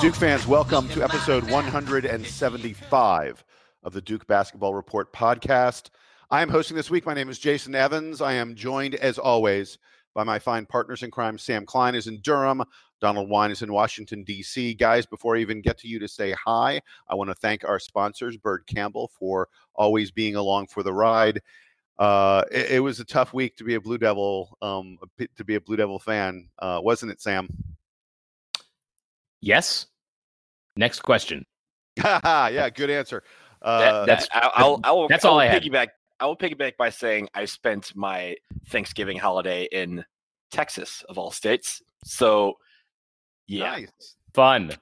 Duke fans. Welcome to episode 175 of the Duke Basketball Report podcast. I am hosting this week. My name is Jason Evans. I am joined, as always, by my fine partners in crime. Sam Klein is in Durham. Donald Wine is in Washington, D.C. Guys, before I even get to you to say hi, I want to thank our sponsors, Bird Campbell, for always being along for the ride. Uh, it, it, was a tough week to be a Blue Devil, um, to be a Blue Devil fan, uh, wasn't it, Sam? Yes. Next question. yeah, good answer. Uh, that, that's I'll, I'll, that's I'll all I piggyback. I will piggyback by saying I spent my Thanksgiving holiday in Texas of all states. So yeah, nice. fun.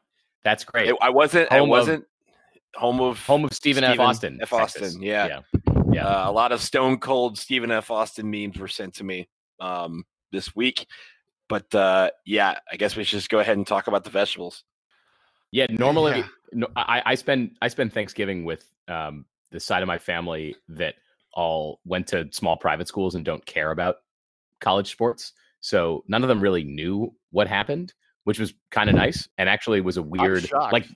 That's great. It, I wasn't. Home I wasn't of, home of home of Stephen, Stephen F. Austin. F. Austin. Texas. Yeah. Yeah. yeah. Uh, a lot of stone cold Stephen F. Austin memes were sent to me um, this week. But uh, yeah, I guess we should just go ahead and talk about the vegetables. Yeah, normally yeah. No, I, I spend I spend Thanksgiving with um, the side of my family that all went to small private schools and don't care about college sports. So none of them really knew what happened, which was kind of nice and actually was a weird like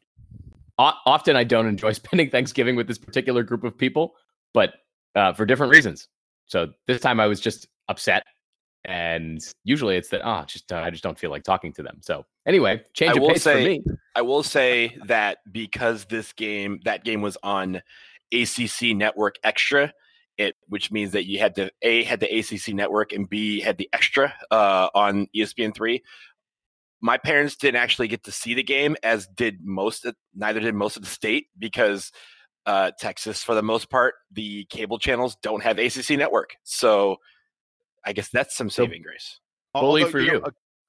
o- often I don't enjoy spending Thanksgiving with this particular group of people, but uh, for different reasons. So this time I was just upset and usually it's that oh just uh, i just don't feel like talking to them. So anyway change I of pace say, for me. I will say that because this game that game was on acc network extra it which means that you had to a had the acc network and b had the extra uh, on espn3 my parents didn't actually get to see the game as did most of, neither did most of the state because uh, texas for the most part the cable channels don't have acc network. So I guess that's some saving so, grace. Only for you. Know,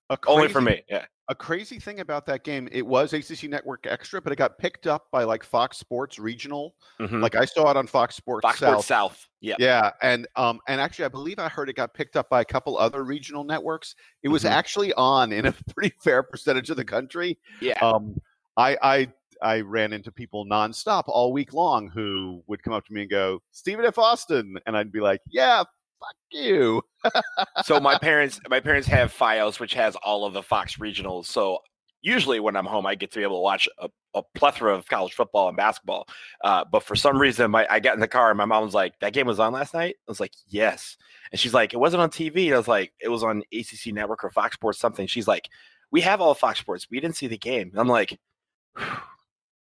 a, a crazy, Only for me. Yeah. A crazy thing about that game, it was ACC Network Extra, but it got picked up by like Fox Sports Regional. Mm-hmm. Like I saw it on Fox Sports Fox South. Sports South. Yeah. Yeah, and um and actually I believe I heard it got picked up by a couple other regional networks. It was mm-hmm. actually on in a pretty fair percentage of the country. Yeah. Um I I I ran into people nonstop all week long who would come up to me and go, Stephen F. Austin. And I'd be like, yeah, fuck you. so my parents, my parents have FiOS, which has all of the Fox regionals. So usually when I'm home, I get to be able to watch a, a plethora of college football and basketball. Uh, but for some reason, my, I got in the car and my mom was like, "That game was on last night." I was like, "Yes," and she's like, "It wasn't on TV." I was like, "It was on ACC Network or Fox Sports something." She's like, "We have all Fox Sports. We didn't see the game." And I'm like,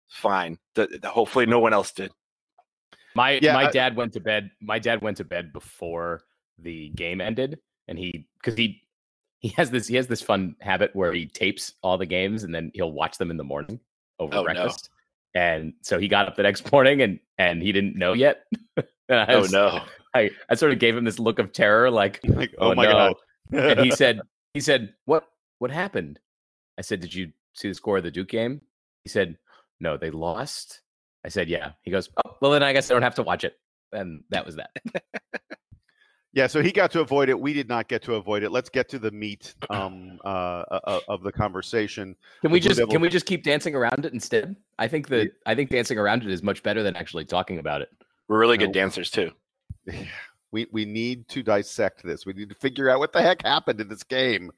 "Fine. The, the, hopefully, no one else did." My yeah, my I, dad went to bed. My dad went to bed before the game ended, and he because he he has this he has this fun habit where he tapes all the games and then he'll watch them in the morning over oh, breakfast. No. And so he got up the next morning and and he didn't know yet. oh no! I I sort of gave him this look of terror, like, like oh, oh my no. god. and he said he said what what happened? I said, did you see the score of the Duke game? He said, no, they lost. I said, yeah. He goes, oh, well, then I guess I don't have to watch it. And that was that. yeah, so he got to avoid it. We did not get to avoid it. Let's get to the meat um, uh, uh, uh of the conversation. Can we just Devil... can we just keep dancing around it instead? I think that I think dancing around it is much better than actually talking about it. We're really good dancers too. We we need to dissect this. We need to figure out what the heck happened in this game.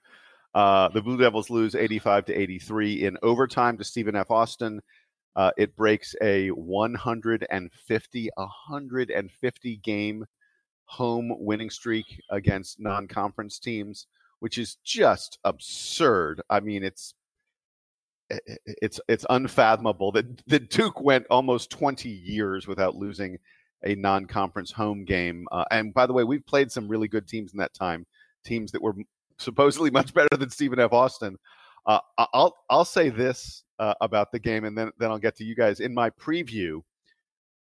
Uh, the Blue Devils lose 85 to 83 in overtime to Stephen F. Austin. Uh, it breaks a 150, 150 game home winning streak against non-conference teams, which is just absurd. I mean, it's it's it's unfathomable that the Duke went almost 20 years without losing a non-conference home game. Uh, and by the way, we've played some really good teams in that time, teams that were supposedly much better than Stephen F. Austin. Uh, I'll I'll say this uh, about the game, and then then I'll get to you guys. In my preview,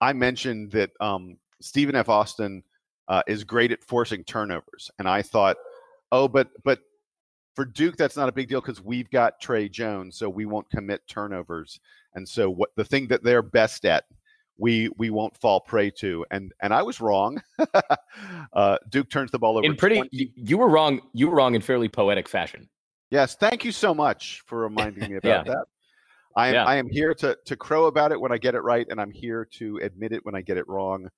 I mentioned that um, Stephen F. Austin uh, is great at forcing turnovers, and I thought, oh, but but for Duke, that's not a big deal because we've got Tre Jones, so we won't commit turnovers, and so what the thing that they're best at. We we won't fall prey to, and and I was wrong. uh, Duke turns the ball over. In pretty, 20- you were wrong. You were wrong in fairly poetic fashion. Yes, thank you so much for reminding me about yeah. that. I am yeah. I am here to to crow about it when I get it right, and I'm here to admit it when I get it wrong.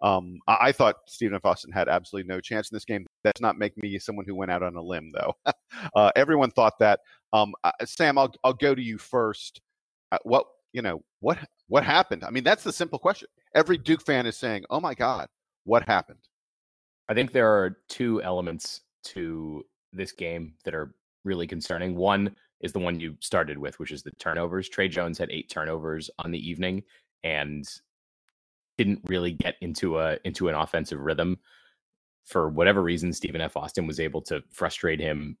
Um, I, I, thought Stephen F. Austin had absolutely no chance in this game. That's not make me someone who went out on a limb, though. uh, everyone thought that. Um, uh, Sam, I'll I'll go to you first. Uh, what you know what what happened? I mean, that's the simple question. Every Duke fan is saying, "Oh my God, what happened?" I think there are two elements to this game that are really concerning. One is the one you started with, which is the turnovers. Tre Jones had eight turnovers on the evening and didn't really get into a into an offensive rhythm. For whatever reason, Stephen F. Austin was able to frustrate him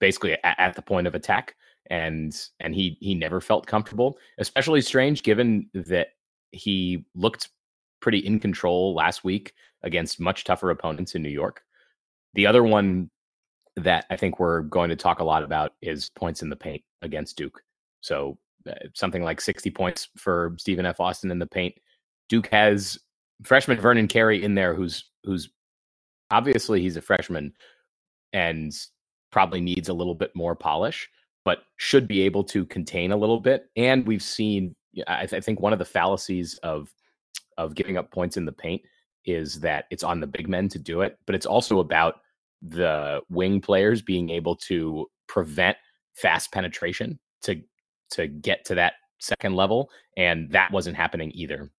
basically at, at the point of attack and and he he never felt comfortable especially strange given that he looked pretty in control last week against much tougher opponents in New York. The other one that I think we're going to talk a lot about is points in the paint against Duke. So uh, something like 60 points for Stephen F. Austin in the paint. Duke has freshman Vernon Carey in there, who's who's obviously he's a freshman and probably needs a little bit more polish, but should be able to contain a little bit. And we've seen, I, th- I think, one of the fallacies of of giving up points in the paint is that it's on the big men to do it, but it's also about the wing players being able to prevent fast penetration to to get to that second level, and that wasn't happening either.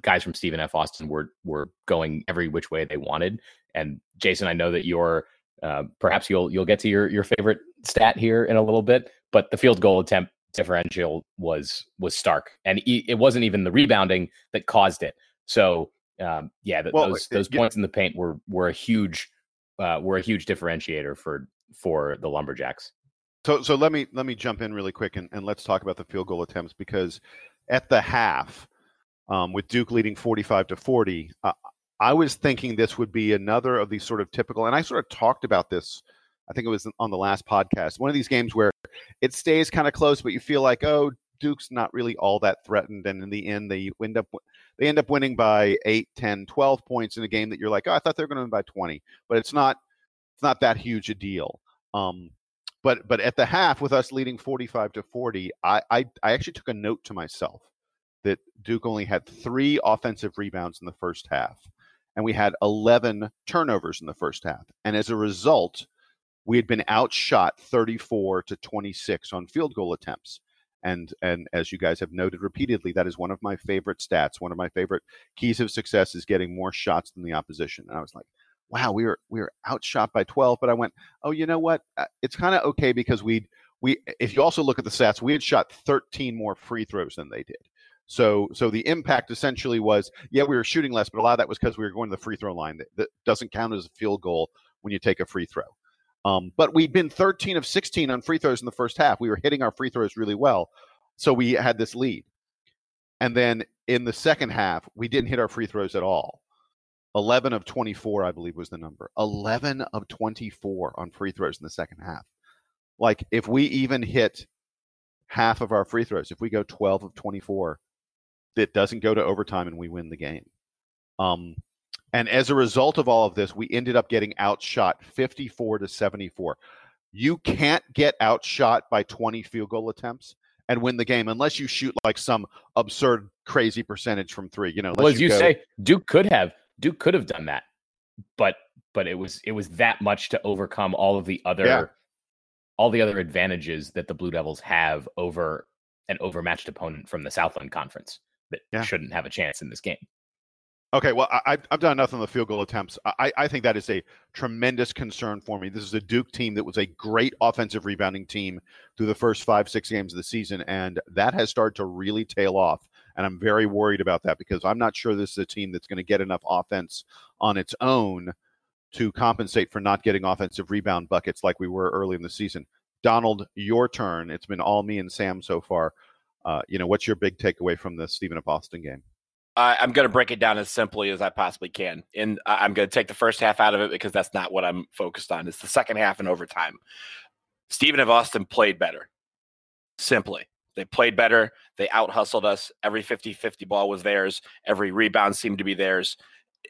Guys from Stephen F. Austin were were going every which way they wanted. And Jason, I know that you're uh, perhaps you'll you'll get to your your favorite stat here in a little bit, but the field goal attempt differential was was stark, and it wasn't even the rebounding that caused it. So um, yeah, well, those those points in the paint were were a huge uh, were a huge differentiator for for the Lumberjacks. So so let me let me jump in really quick and, and let's talk about the field goal attempts because at the half, um, with Duke leading forty five to forty, uh, I was thinking this would be another of these sort of typical, and I sort of talked about this. I think it was on the last podcast. One of these games where it stays kind of close, but you feel like, oh, Duke's not really all that threatened, and in the end, they end up they end up winning by 8, 10, 12 points in a game that you're like, oh, I thought they were going to win by 20, but it's not it's not that huge a deal. Um, but but at the half, with us leading 45 to 40, I, I I actually took a note to myself that Duke only had three offensive rebounds in the first half, and we had 11 turnovers in the first half, and as a result, we had been outshot 34 to 26 on field goal attempts and and as you guys have noted repeatedly that is one of my favorite stats. One of my favorite keys of success is getting more shots than the opposition. And i was like wow we were we were outshot by 12 but i went oh you know what? Uh, it's kind of okay because we we if you also look at the stats we had shot 13 more free throws than they did. So so the impact essentially was yeah we were shooting less but a lot of that was because we were going to the free throw line. That, that doesn't count as a field goal when you take a free throw um, but we'd been 13 of 16 on free throws in the first half. We were hitting our free throws really well. So we had this lead. And then in the second half, we didn't hit our free throws at all. 11 of 24, I believe, was the number. 11 of 24 on free throws in the second half. Like, if we even hit half of our free throws, if we go 12 of 24, it doesn't go to overtime and we win the game. Um, and as a result of all of this, we ended up getting outshot 54 to 74. You can't get outshot by 20 field goal attempts and win the game unless you shoot like some absurd, crazy percentage from three. You know, well, as you, you go, say, Duke could have Duke could have done that, but but it was it was that much to overcome all of the other yeah. all the other advantages that the Blue Devils have over an overmatched opponent from the Southland Conference that yeah. shouldn't have a chance in this game. Okay, well, I, have done enough on the field goal attempts. I, I think that is a tremendous concern for me. This is a Duke team that was a great offensive rebounding team through the first five, six games of the season, and that has started to really tail off. And I'm very worried about that because I'm not sure this is a team that's going to get enough offense on its own to compensate for not getting offensive rebound buckets like we were early in the season. Donald, your turn. It's been all me and Sam so far. Uh, you know, what's your big takeaway from the Stephen. Austin game? I, am going to break it down as simply as I possibly can. And I'm going to take the first half out of it because that's not what I'm focused on. It's the second half and overtime. Stephen of Austin played better. Simply. They played better. They out hustled us. Every 50 50 ball was theirs. Every rebound seemed to be theirs.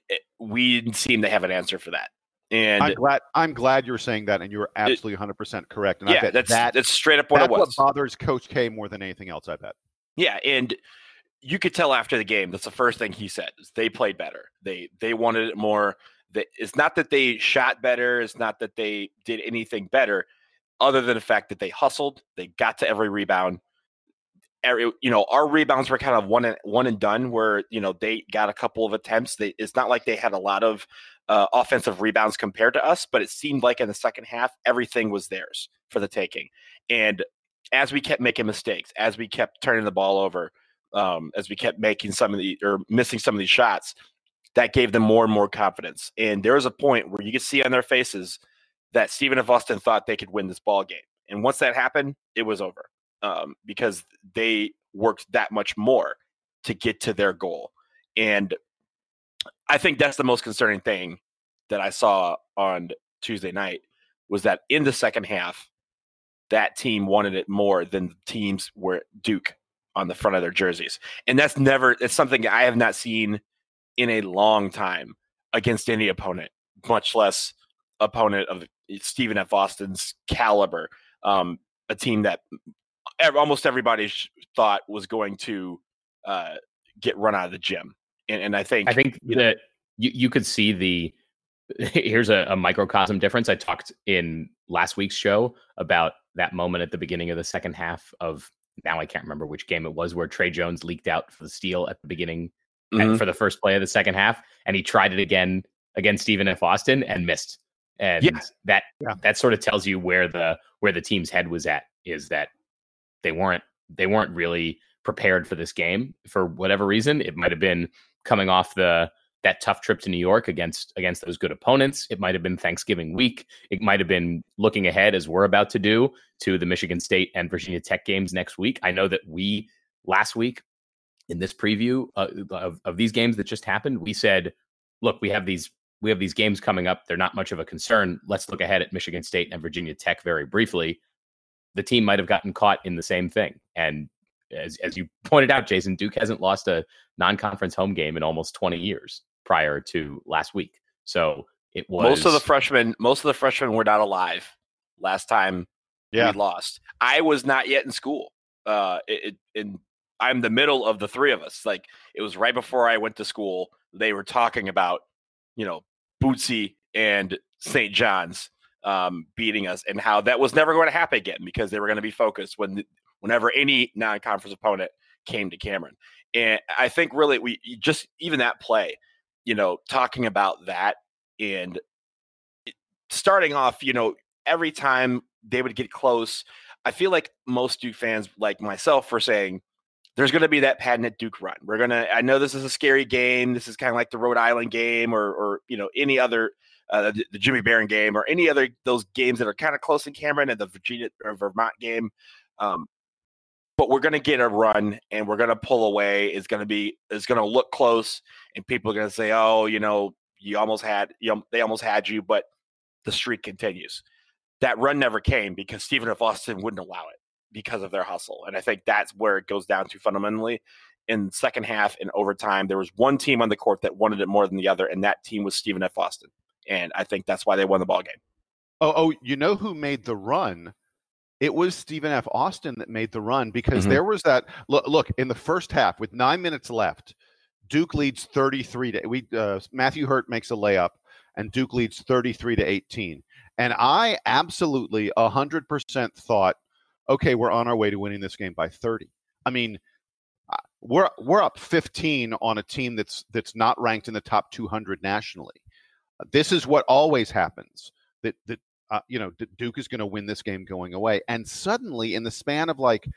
It, we seem to have an answer for that. And I'm glad I'm glad you're saying that, and you're absolutely 100 percent correct. And yeah, I bet that's that, that's straight up what it was. What bothers Coach K more than anything else, I bet. Yeah, and you could tell after the game that's the first thing he said they played better they they wanted it more it's not that they shot better it's not that they did anything better other than the fact that they hustled, they got to every rebound. Every, you know, our rebounds were kind of one and one and done. Where you know they got a couple of attempts. They, it's not like they had a lot of uh, offensive rebounds compared to us, but it seemed like in the second half everything was theirs for the taking. And as we kept making mistakes, as we kept turning the ball over, um, as we kept making some of the or missing some of these shots, that gave them more and more confidence. And there was a point where you could see on their faces that Stephen F. Austin thought they could win this ball game. And once that happened, it was over um, because they worked that much more to get to their goal. And I think that's the most concerning thing that I saw on Tuesday night was that in the second half, that team wanted it more than the teams were Duke on the front of their jerseys. And that's never, it's something I have not seen in a long time against any opponent, much less opponent of Stephen F. Austin's caliber. Um, a team that almost everybody thought was going to uh, get run out of the gym. And, and I think I think you that you, you could see the here's a, a, microcosm difference. I talked in last week's show about that moment at the beginning of the second half of now I can't remember which game it was where Tre Jones leaked out for the steal at the beginning mm-hmm. for the first play of the second half, and he tried it again against Stephen F. Austin and missed. And yeah. that yeah. that sort of tells you where the where the team's head was at is that they weren't they weren't really prepared for this game for whatever reason. It might have been coming off the that tough trip to New York against against those good opponents. It might have been Thanksgiving week. It might have been looking ahead as we're about to do to the Michigan State and Virginia Tech games next week. I know that we last week in this preview uh, of, of these games that just happened, we said, look, we have these we have these games coming up. They're not much of a concern. Let's look ahead at Michigan State and Virginia Tech very briefly. The team might have gotten caught in the same thing. And as, as you pointed out, Jason, Duke hasn't lost a non conference home game in almost 20 years prior to last week. So it was. Most of the freshmen, most of the freshmen were not alive last time yeah. we lost. I was not yet in school. Uh, it, it, in I'm the middle of the three of us. Like it was right before I went to school. They were talking about, you know, Bootsy and St. John's um, beating us, and how that was never going to happen again because they were going to be focused when whenever any non-conference opponent came to Cameron. And I think really we just even that play, you know, talking about that and starting off, you know, every time they would get close, I feel like most Duke fans, like myself, were saying there's going to be that patented Duke run. We're going to, I know this is a scary game. This is kind of like the Rhode Island game or, or you know, any other, uh, the, the, Jimmy Baron game or any other those games that are kind of close in Cameron and the Virginia or Vermont game. Um, but we're going to get a run and we're going to pull away. It's going to be, it's going to look close and people are going to say, oh, you know, you almost had, you know, they almost had you, but the streak continues. That run never came because Stephen F. Austin wouldn't allow it because of their hustle. And I think that's where it goes down to fundamentally. In second half and overtime, there was one team on the court that wanted it more than the other, and that team was Stephen F. Austin. And I think that's why they won the ball game. Oh, oh, you know who made the run? It was Stephen F. Austin that made the run because mm-hmm. there was that look, look in the first half with nine minutes left. Duke leads 33 to we uh, Matthew Hurt makes a layup and Duke leads 33 to 18. And I absolutely 100% thought okay, we're on our way to winning this game by 30. I mean, uh, we're we're up 15 on a team that's that's not ranked in the top 200 nationally. This is what always happens. That that uh, you know Duke is going to win this game going away, and suddenly in the span of like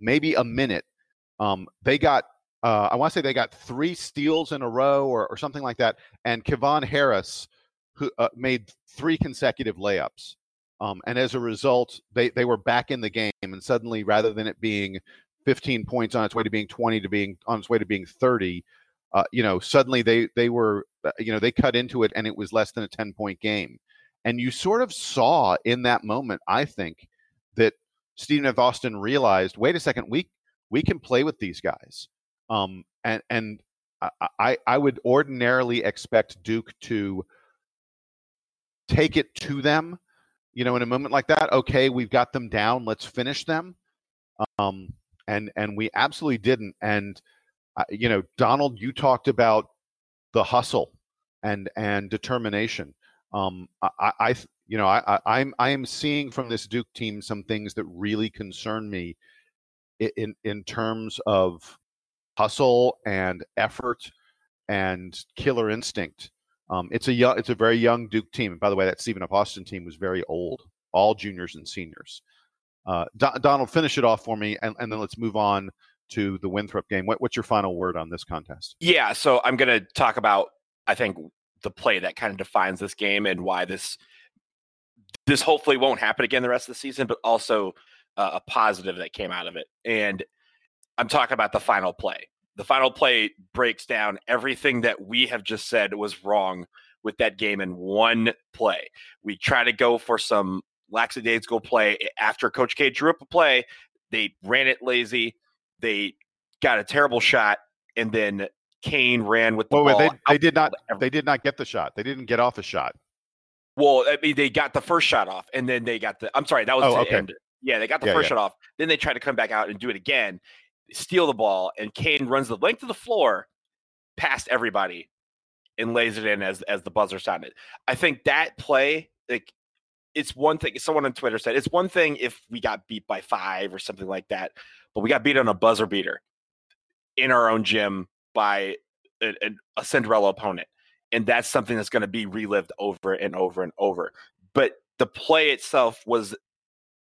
maybe a minute, um, they got uh, I want to say they got three steals in a row or, or something like that, and Kevon Harris who uh, made three consecutive layups. Um, and as a result, they, they were back in the game. And suddenly, rather than it being 15 points on its way to being 20 to being on its way to being 30, uh, you know, suddenly they they were, uh, you know, they cut into it, and it was less than a 10 point game. And you sort of saw in that moment, I think, that Stephen F. Austin realized, wait a second, we we can play with these guys. Um, and and I I would ordinarily expect Duke to take it to them you know, in a moment like that, okay, we've got them down, let's finish them. Um, and and we absolutely didn't. And uh, you know, Donald, you talked about the hustle and and determination. Um, I, I you know, I, I, am I am seeing from this Duke team some things that really concern me in in terms of hustle and effort and killer instinct. Um, it's a young, it's a very young Duke team. And by the way, that Stephen F. Austin team was very old, all juniors and seniors. Uh, Do- Donald, finish it off for me, and, and then let's move on to the Winthrop game. What, what's your final word on this contest? Yeah, so I'm going to talk about I think the play that kind of defines this game and why this this hopefully won't happen again the rest of the season, but also uh, a positive that came out of it. And I'm talking about the final play. The final play breaks down everything that we have just said was wrong with that game in one play. We try to go for some lackadaisical play after Coach K drew up a play. They ran it lazy. They got a terrible shot, and then Kane ran with the well, ball. They, they did not. They did not get the shot. They didn't get off a shot. Well, I mean, they got the first shot off, and then they got the. I'm sorry, that was oh, the okay. end. Yeah, they got the yeah, first yeah. shot off. Then they tried to come back out and do it again, steal the ball, and Kane runs the length of the floor past everybody and lays it in as as the buzzer sounded. I think that play, like, it's one thing. Someone on Twitter said it's one thing if we got beat by five or something like that, but we got beat on a buzzer beater in our own gym by a, a Cinderella opponent, and that's something that's going to be relived over and over and over. But the play itself was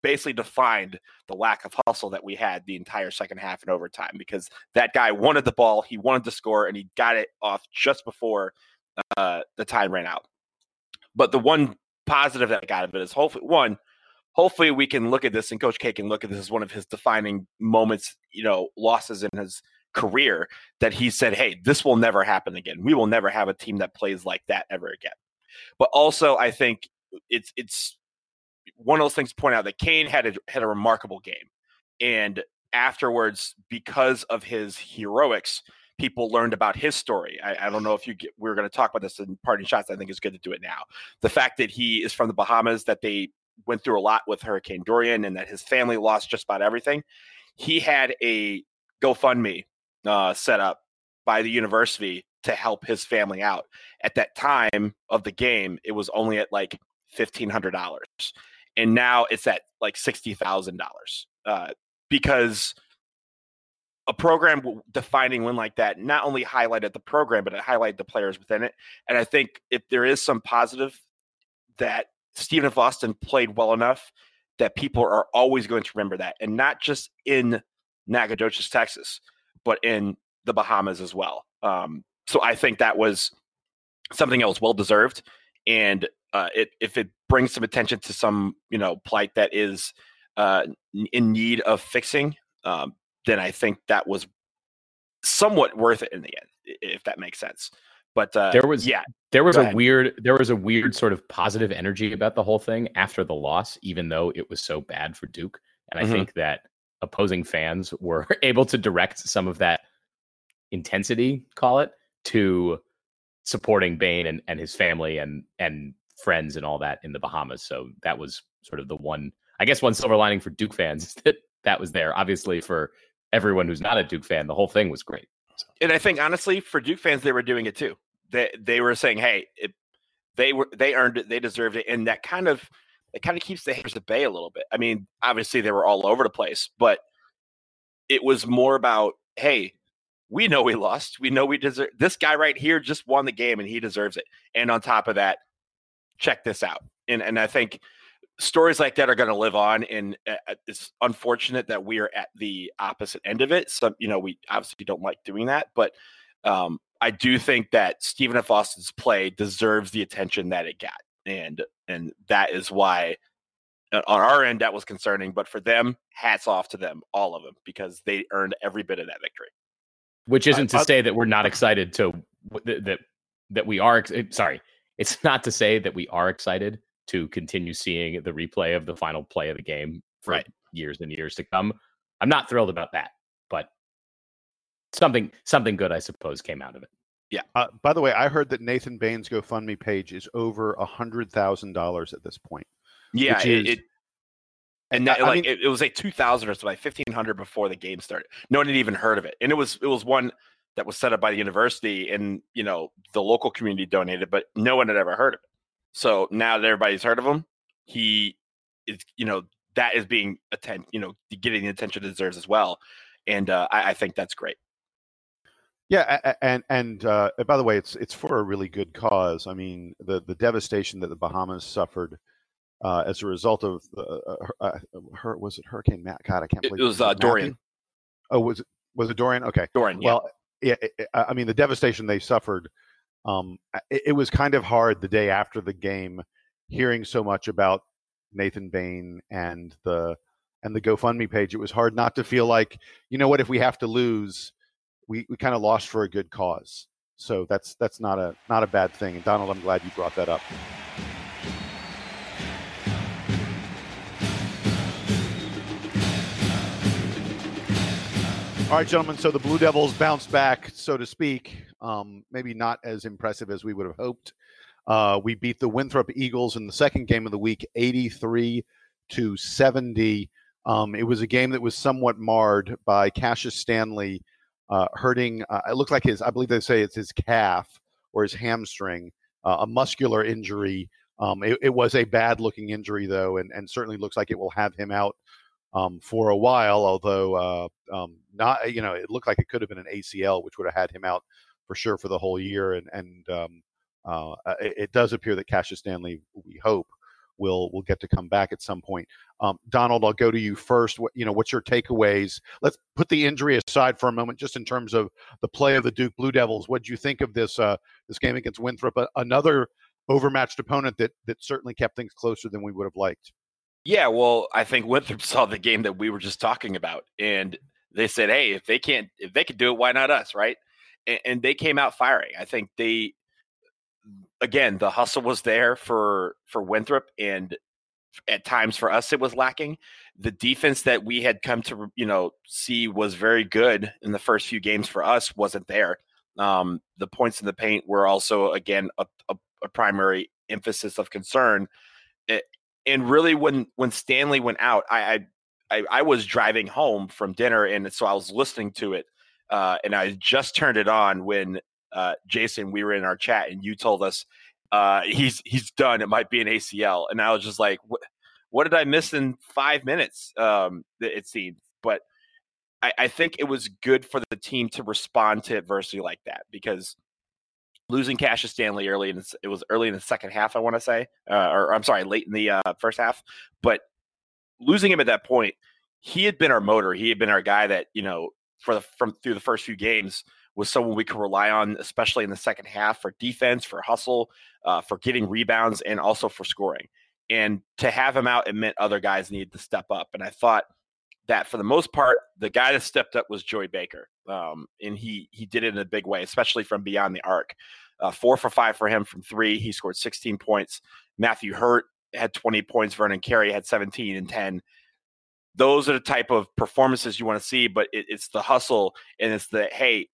basically defined the lack of hustle that we had the entire second half and overtime because that guy wanted the ball, he wanted to score, and he got it off just before uh, the time ran out. But the one positive that I got of it is hopefully one, hopefully we can look at this and Coach K can look at this as one of his defining moments, you know, losses in his career that he said, Hey, this will never happen again. We will never have a team that plays like that ever again. But also I think it's it's one of those things to point out that Kane had a had a remarkable game. And afterwards, because of his heroics, people learned about his story. I, I don't know if you get, we are going to talk about this in parting shots. I think it's good to do it now. The fact that he is from the Bahamas, that they went through a lot with Hurricane Dorian, and that his family lost just about everything. He had a GoFundMe uh, set up by the university to help his family out. At that time of the game, it was only at like fifteen hundred dollars, and now it's at like sixty thousand uh, dollars because a program defining win like that not only highlighted the program, but it highlighted the players within it. And I think if there is some positive that Stephen F. Austin played well enough that people are always going to remember that, and not just in Nacogdoches, Texas, but in the Bahamas as well. Um, so I think that was something else well deserved, and uh, it, if it brings some attention to some you know plight that is uh, in need of fixing, um, then I think that was somewhat worth it in the end, if that makes sense. But uh, there was yeah, there was a weird there was a weird sort of positive energy about the whole thing after the loss, even though it was so bad for Duke. And I Mhm. think that opposing fans were able to direct some of that intensity, call it, to supporting Bain and, and his family and and friends and all that in the Bahamas. So that was sort of the one, I guess, one silver lining for Duke fans that that was there. Obviously, for everyone who's not a Duke fan, the whole thing was great. and I think honestly, for Duke fans, they were doing it too. They they were saying, "Hey, it, they were they earned it, they deserved it," and that kind of it kind of keeps the haters at bay a little bit. I mean, obviously they were all over the place, but it was more about, "Hey, we know we lost. We know we deserve this guy right here just won the game and he deserves it." And on top of that, check this out. And and I think stories like that are going to live on and uh, it's unfortunate that we are at the opposite end of it So you know we obviously don't like doing that but um, i do think that stephen f austin's play deserves the attention that it got and and that is why uh, on our end that was concerning but for them hats off to them all of them because they earned every bit of that victory. Which uh, isn't to I- say that we're not excited to that that, that we are eh, sorry it's not to say that we are excited to continue seeing the replay of the final play of the game for Right. years and years to come. I'm not thrilled about that but something something good i suppose came out of it Uh, by the way, I heard that Nathan Bain's GoFundMe page is over a hundred thousand dollars at this point. yeah it, is- it and that, I- like mean- it, it was like 2000 or so like 1500 before the game started no one had even heard of it and it was it was one that was set up by the university and you know the local community donated but no one had ever heard of it So now that everybody's heard of him, he is, you know, that is being attend, you know, getting the attention it deserves as well. And uh, I, I think that's great. Yeah, and and uh, by the way, it's it's for a really good cause. I mean, the the devastation that the Bahamas suffered uh, as a result of the uh, uh her was it Hurricane Matt? God, I can't believe it was uh, Dorian. Oh, was it was it Dorian? Okay, Dorian. Yeah. Well, yeah, I mean the devastation they suffered. Um, it, it was kind of hard the day after the game, hearing so much about Nathan Bain and the and the GoFundMe page. It was hard not to feel like you know what if we have to lose we, we kind of lost for a good cause. So that's that's not a not a bad thing. And Donald, I'm glad you brought that up. All right, gentlemen. So the Blue Devils bounced back, so to speak. Um, maybe not as impressive as we would have hoped. Uh, we beat the Winthrop Eagles in the second game of the week, 83 to 70. Um, it was a game that was somewhat marred by Cassius Stanley uh, hurting. Uh, it looked like his, I believe they say it's his calf or his hamstring, uh, a muscular injury. Um, it, it, was a bad looking injury, though, and, and certainly looks like it will have him out um, for a while, although uh, um, not, you know, it looked like it could have been an ACL, which would have had him out for sure for the whole year. And, and um, uh, it, it, does appear that Cassius Stanley, we hope, will will get to come back at some point. Um, Donald, I'll go to you first. What, you know, what's your takeaways? Let's put the injury aside for a moment, just in terms of the play of the Duke Blue Devils. What do you think of this uh, this game against Winthrop? another overmatched opponent that that certainly kept things closer than we would have liked. Yeah, well, I think Winthrop saw the game that we were just talking about, and they said, "Hey, if they can't, if they could do it, why not us?" Right? And, and they came out firing. I think they again, the hustle was there for for Winthrop, and at times for us it was lacking. The defense that we had come to you know see was very good in the first few games for us wasn't there. Um, the points in the paint were also again a, a, a primary emphasis of concern. It, eh, and really, when when Stanley went out, I, I I was driving home from dinner, and so I was listening to it, uh, and I just turned it on when uh, Jason, we were in our chat, and you told us uh, he's he's done. It might be an ACL, and I was just like, what, what did I miss in five minutes? Um, it seemed, but I, I think it was good for the team to respond to adversity like that because losing Cassius Stanley early in it was early in the second half, I want to say, uh, or I'm sorry, late in the uh, first half, but losing him at that point, he had been our motor. He had been our guy that you know for the from through the first few games was someone we could rely on, especially in the second half for defense, for hustle, uh, for getting rebounds, and also for scoring. And to have him out, it meant other guys needed to step up. And I thought that for the most part, the guy that stepped up was Joey Baker, um, and he he did it in a big way, especially from beyond the arc. Uh, four for five for him from three. He scored 16 points. Matthew Hurt had 20 points. Vernon Carey had 17 and 10 those are the type of performances you want to see but it, it's the hustle and it's the hey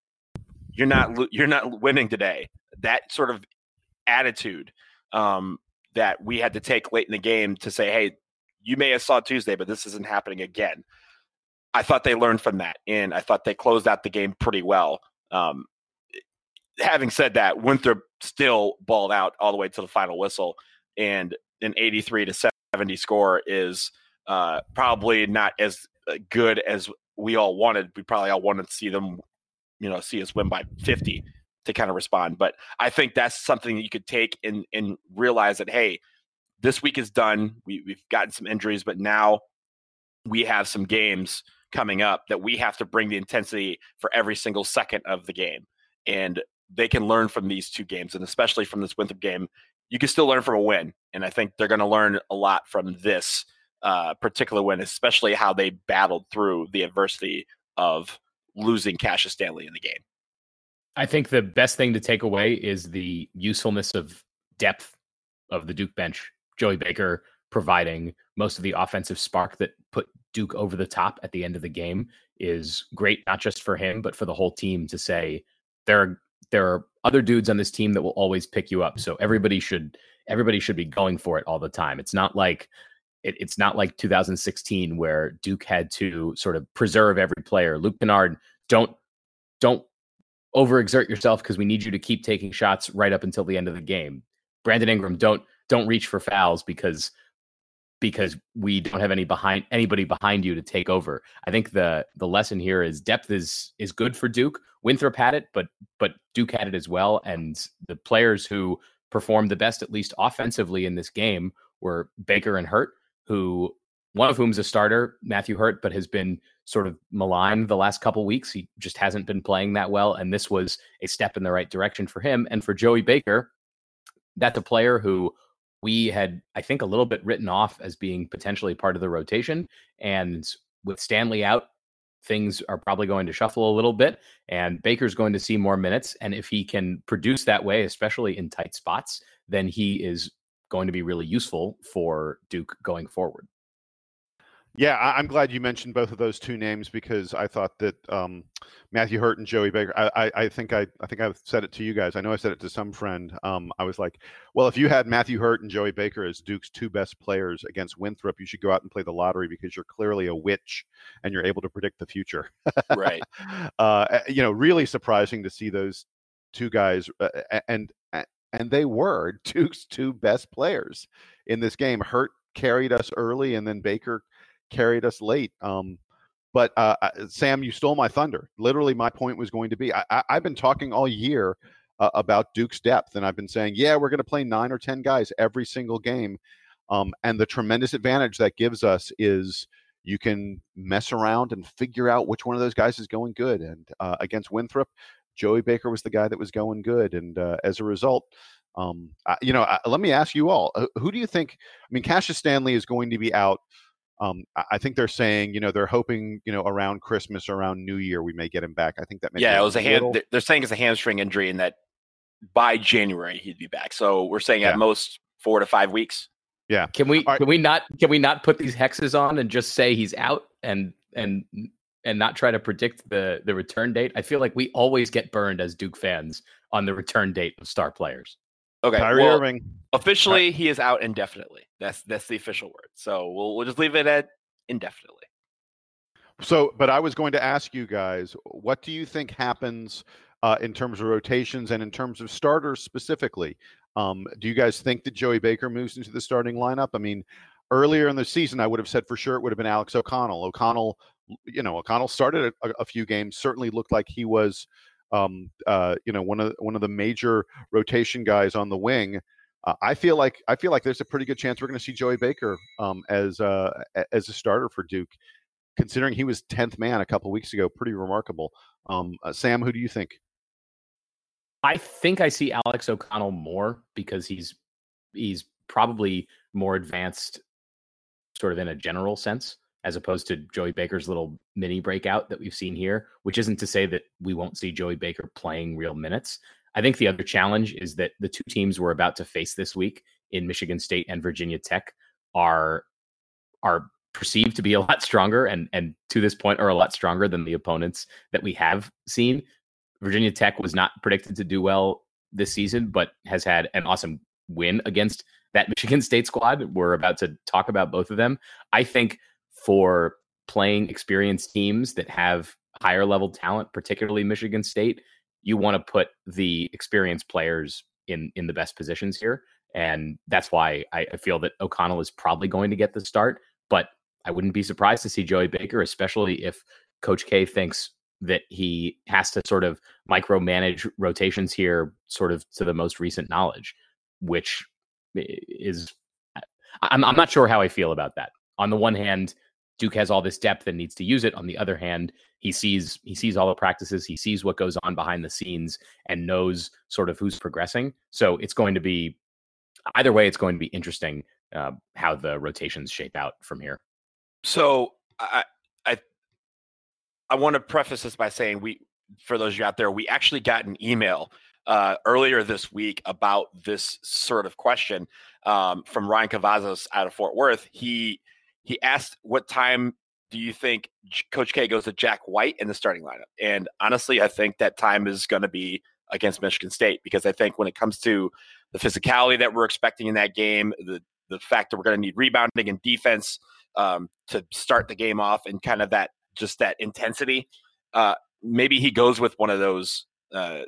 you're not you're not winning today. That sort of attitude um, that we had to take late in the game to say, hey, you may have saw Tuesday, but this isn't happening again. I thought they learned from that, and I thought they closed out the game pretty well. Um, having said that, Winthrop still balled out all the way to the final whistle, and an 83 to 70 score is uh, probably not as uh, good as we all wanted. We probably all wanted to see them you know see us win by 50 to kind of respond. But I think that's something that you could take and and realize that hey, this week is done. We, we've gotten some injuries, but now we have some games coming up that we have to bring the intensity for every single second of the game. And they can learn from these two games, and especially from this Winthrop game, you can still learn from a win. And I think they're going to learn a lot from this uh, particular win, especially how they battled through the adversity of losing Cassius Stanley in the game. I think the best thing to take away is the usefulness of depth of the Duke bench. Joey Baker providing most of the offensive spark that put Duke over the top at the end of the game is great, not just for him, but for the whole team to say there are there are other dudes on this team that will always pick you up. So everybody should everybody should be going for it all the time. It's not like it, it's not like 2016 where Duke had to sort of preserve every player. Luke Kennard, don't don't overexert yourself because we need you to keep taking shots right up until the end of the game. Brandon Ingram, don't don't reach for fouls because because we don't have any behind anybody behind you to take over. I think the the lesson here is depth is is good for Duke. Winthrop had it, but but Duke had it as well. And the players who performed the best, at least offensively in this game, were Baker and Hurt, who one of whom is a starter, Matthew Hurt, but has been sort of maligned the last couple weeks. He just hasn't been playing that well, and this was a step in the right direction for him. And for Joey Baker, that's a player who we had, I think, a little bit written off as being potentially part of the rotation. And with Stanley out, things are probably going to shuffle a little bit, and Baker's going to see more minutes. And if he can produce that way, especially in tight spots, then he is going to be really useful for Duke going forward. Yeah, I, am glad you mentioned both of those two names because I thought that um, Matthew Hurt and Joey Baker. I, I, I, think I, I think I've said it to you guys. I know I said it to some friend. Um, I was like, well, if you had Matthew Hurt and Joey Baker as Duke's two best players against Winthrop, you should go out and play the lottery because you're clearly a witch and you're able to predict the future. right. Uh, eh, you know, really surprising to see those two guys, uh, and and they were Duke's two best players in this game. Hurt carried us early, and then Baker carried us late. Um, but uh, Sam, you stole my thunder. Literally, my point was going to be I, have been talking all year uh, about Duke's depth, and I've been saying, yeah, we're going to play nine or 10 guys every single game. Um, and the tremendous advantage that gives us is you can mess around and figure out which one of those guys is going good. And uh, against Winthrop, Joey Baker was the guy that was going good. And uh, as a result, um, you know, let me ask you all uh, who do you think? I mean, Cassius Stanley is going to be out um, I think they're saying, you know, they're hoping, you know, around Christmas, around New Year, we may get him back. I think that. Yeah, it was a hand. They're saying it's a hamstring injury, and that by January he'd be back. So we're saying yeah. at most four to five weeks. Yeah. Can we right. can we not can we not put these hexes on and just say he's out and and and not try to predict the the return date? I feel like we always get burned as Duke fans on the return date of star players. Okay. Kyrie well, Irving. Officially, he is out indefinitely. That's that's the official word. So we'll we'll just leave it at indefinitely. So, but I was going to ask you guys, what do you think happens uh, in terms of rotations and in terms of starters specifically? Um, do you guys think that Joey Baker moves into the starting lineup? I mean, earlier in the season, I would have said for sure it would have been Alex O'Connell. O'Connell, you know, O'Connell started a, a few games, certainly looked like he was um, uh, you know, one of one of the major rotation guys on the wing. Uh, I feel like I feel like there's a pretty good chance we're going to see Joey Baker um, as uh, as a starter for Duke, considering he was tenth man a couple weeks ago. Pretty remarkable. Um, uh, Sam, who do you think? I think I see Alex O'Connell more because he's he's probably more advanced, sort of in a general sense as opposed to Joey Baker's little mini breakout that we've seen here, which isn't to say that we won't see Joey Baker playing real minutes. I think the other challenge is that the two teams we're about to face this week in Michigan State and Virginia Tech are are perceived to be a lot stronger and and to this point are a lot stronger than the opponents that we have seen. Virginia Tech was not predicted to do well this season, but has had an awesome win against that Michigan State squad. We're about to talk about both of them. I think for playing experienced teams that have higher level talent, particularly Michigan State, you want to put the experienced players in in the best positions here. And that's why I, I feel that O'Connell is probably going to get the start. But I wouldn't be surprised to see Joey Baker, especially if Coach K thinks that he has to sort of micromanage rotations here, sort of to the most recent knowledge, which is I'm, I'm not sure how I feel about that. On the one hand, Duke has all this depth and needs to use it. On the other hand, he sees he sees all the practices, he sees what goes on behind the scenes, and knows sort of who's progressing. So it's going to be either way. It's going to be interesting uh, how the rotations shape out from here. So I I I want to preface this by saying we for those of you out there, we actually got an email uh, earlier this week about this sort of question um, from Ryan Cavazos out of Fort Worth. He he asked, "What time do you think Coach K goes to Jack White in the starting lineup?" And honestly, I think that time is going to be against Michigan State because I think when it comes to the physicality that we're expecting in that game, the the fact that we're going to need rebounding and defense um, to start the game off, and kind of that just that intensity, uh, maybe he goes with one of those. Uh,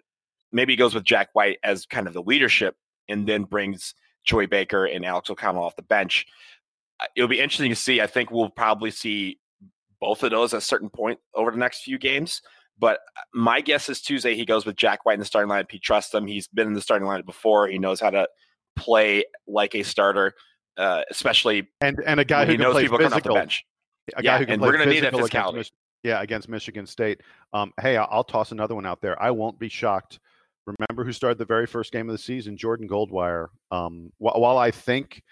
maybe he goes with Jack White as kind of the leadership, and then brings Joey Baker and Alex O'Connell off the bench. It'll be interesting to see. I think we'll probably see both of those at a certain point over the next few games. But uh, my guess is Tuesday he goes with Jack White in the starting lineup. He trusts him. He's been in the starting lineup before. He knows how to play like a starter, uh, especially and and a guy who knows people coming off the bench. A yeah, guy who can and play we're going to need that physicality. against, yeah, against Michigan State. Um, hey, I'll, I'll toss another one out there. I won't be shocked. Remember who started the very first game of the season? Jordan Goldwire. Um, wh- while I think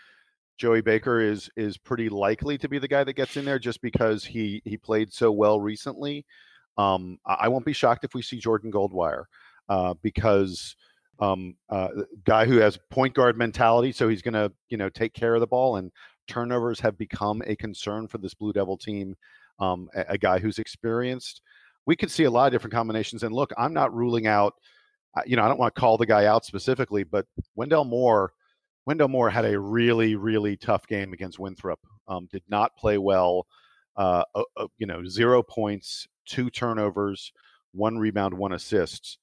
Joey Baker is is pretty likely to be the guy that gets in there just because he he played so well recently. Um, I won't be shocked if we see Jordan Goldwire uh, because um, uh, guy who has point guard mentality, so he's going to you know take care of the ball and turnovers have become a concern for this Blue Devil team. Um, a, a guy who's experienced. We could see a lot of different combinations. And look, I'm not ruling out. uh, You know, I don't want to call the guy out specifically, but Wendell Moore. Wendell Moore had a really, really tough game against Winthrop. Um, did not play well. Uh, uh, uh, you know, zero points, two turnovers, one rebound, one assist.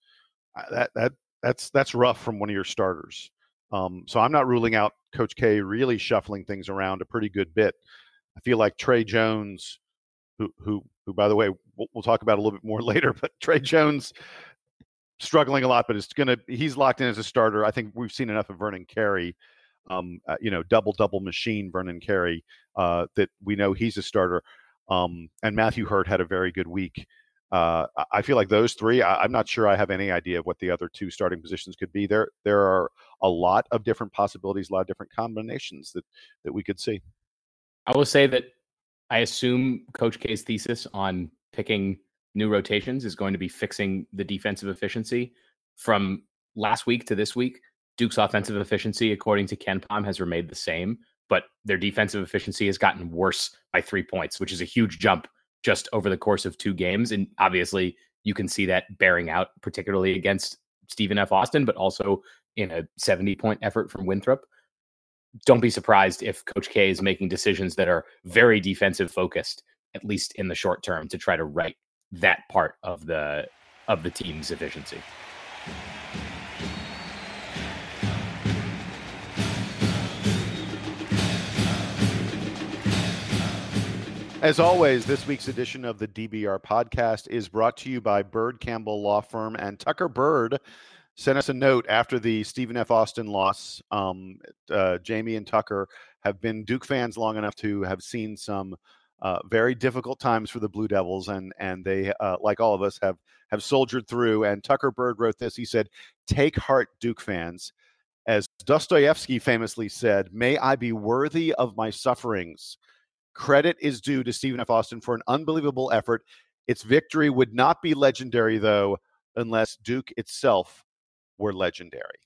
Uh, That that that's that's rough from one of your starters. Um, so I'm not ruling out Coach K really shuffling things around a pretty good bit. I feel like Tre Jones, who who who by the way we'll, we'll talk about a little bit more later, but Tre Jones struggling a lot, but it's gonna he's locked in as a starter. I think we've seen enough of Vernon Carey, um, uh, you know, double double machine Vernon Carey, uh, that we know he's a starter. Um, and Matthew Hurt had a very good week. Uh, I- feel like those three. I, I'm not sure I have any idea of what the other two starting positions could be. There, there are a lot of different possibilities, a lot of different combinations that that we could see. I will say that I assume Coach K's thesis on picking new rotations is going to be fixing the defensive efficiency from last week to this week. Duke's offensive efficiency, according to KenPom, has remained the same, but their defensive efficiency has gotten worse by three points, which is a huge jump just over the course of two games. And obviously, you can see that bearing out, particularly against Stephen F. Austin, but also in a 70 point effort from Winthrop don't be surprised if Coach K is making decisions that are very defensive focused, at least in the short term, to try to right that part of the of the team's efficiency. As always, this week's edition of the DBR podcast is brought to you by Byrd Campbell Law Firm and Tucker Byrd. Sent us a note after the Stephen F. Austin loss. Um, uh, Jamie and Tucker have been Duke fans long enough to have seen some uh, very difficult times for the Blue Devils, and and they, uh, like all of us, have have soldiered through. And Tucker Byrd wrote this. He said, "Take heart, Duke fans." As Dostoevsky famously said, "May I be worthy of my sufferings." Credit is due to Stephen F. Austin for an unbelievable effort. Its victory would not be legendary, though, unless Duke itself were legendary.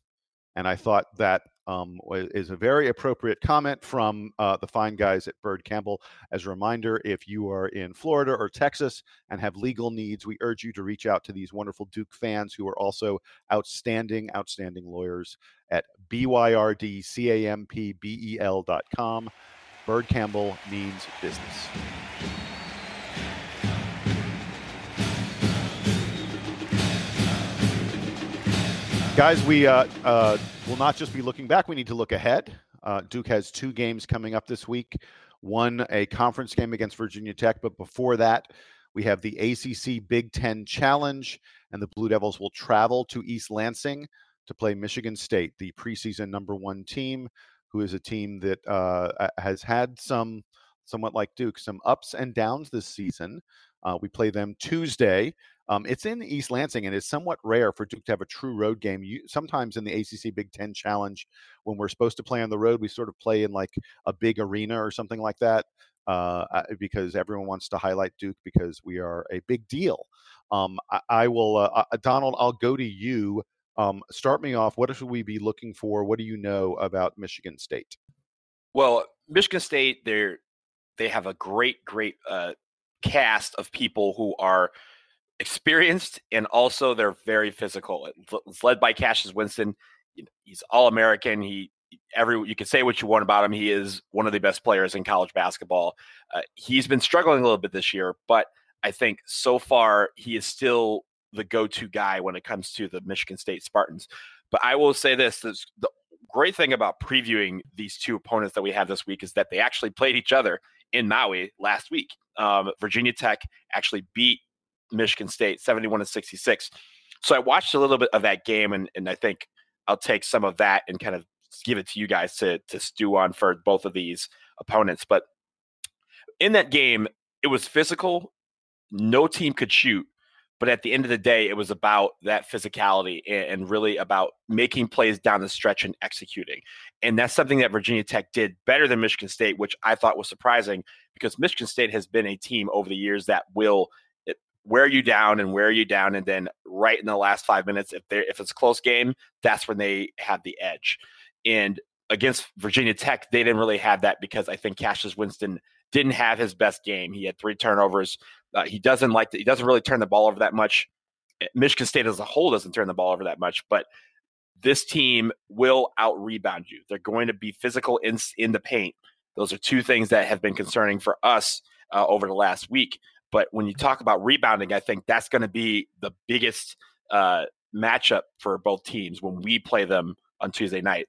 And I thought that um, is a very appropriate comment from uh, the fine guys at Byrd Campbell. As a reminder, if you are in Florida or Texas and have legal needs, we urge you to reach out to these wonderful Duke fans who are also outstanding, outstanding lawyers at byrdcampbell.com. Byrd Campbell means business. Guys, we uh, uh, will not just be looking back, we need to look ahead. Uh, Duke has two games coming up this week one, a conference game against Virginia Tech, but before that, we have the ACC Big Ten Challenge, and the Blue Devils will travel to East Lansing to play Michigan State, the preseason number one team, who is a team that uh, has had some, somewhat like Duke, some ups and downs this season. Uh, we play them Tuesday. Um, it's in East Lansing, and it's somewhat rare for Duke to have a true road game. You, sometimes in the ACC Big Ten Challenge, when we're supposed to play on the road, we sort of play in like a big arena or something like that, uh, because everyone wants to highlight Duke because we are a big deal. Um, I, I will, uh, uh, Donald. I'll go to you. Um, start me off. What should we be looking for? What do you know about Michigan State? Well, Michigan State, they're they have a great, great uh, cast of people who are experienced and also they're very physical. It's led by Cassius Winston. He's all American. He every you can say what you want about him. He is one of the best players in college basketball. Uh, he's been struggling a little bit this year, but I think so far he is still the go-to guy when it comes to the Michigan State Spartans. But I will say this: this the, great thing about previewing these two opponents that we have this week is that they actually played each other in Maui last week. Um, Virginia Tech actually beat Michigan State 71 to 66. So I watched a little bit of that game, and, and I think I'll take some of that and kind of give it to you guys to to stew on for both of these opponents. But in that game, it was physical. No team could shoot, but at the end of the day, it was about that physicality and, really about making plays down the stretch and executing. And that's something that Virginia Tech did better than Michigan State, which I thought was surprising because Michigan State has been a team over the years that will wear you down and wear you down, and then right in the last five minutes, if they if it's a close game, that's when they have the edge. And against Virginia Tech, they didn't really have that because I think Cassius Winston didn't have his best game. He had three turnovers. Uh, he doesn't like the, he doesn't really turn the ball over that much. Eh, Michigan State as a whole doesn't turn the ball over that much, but this team will out rebound you. They're going to be physical in in the paint. Those are two things that have been concerning for us uh, over the last week. But when you talk about rebounding, I think that's going to be the biggest uh, matchup for both teams when we play them on Tuesday night.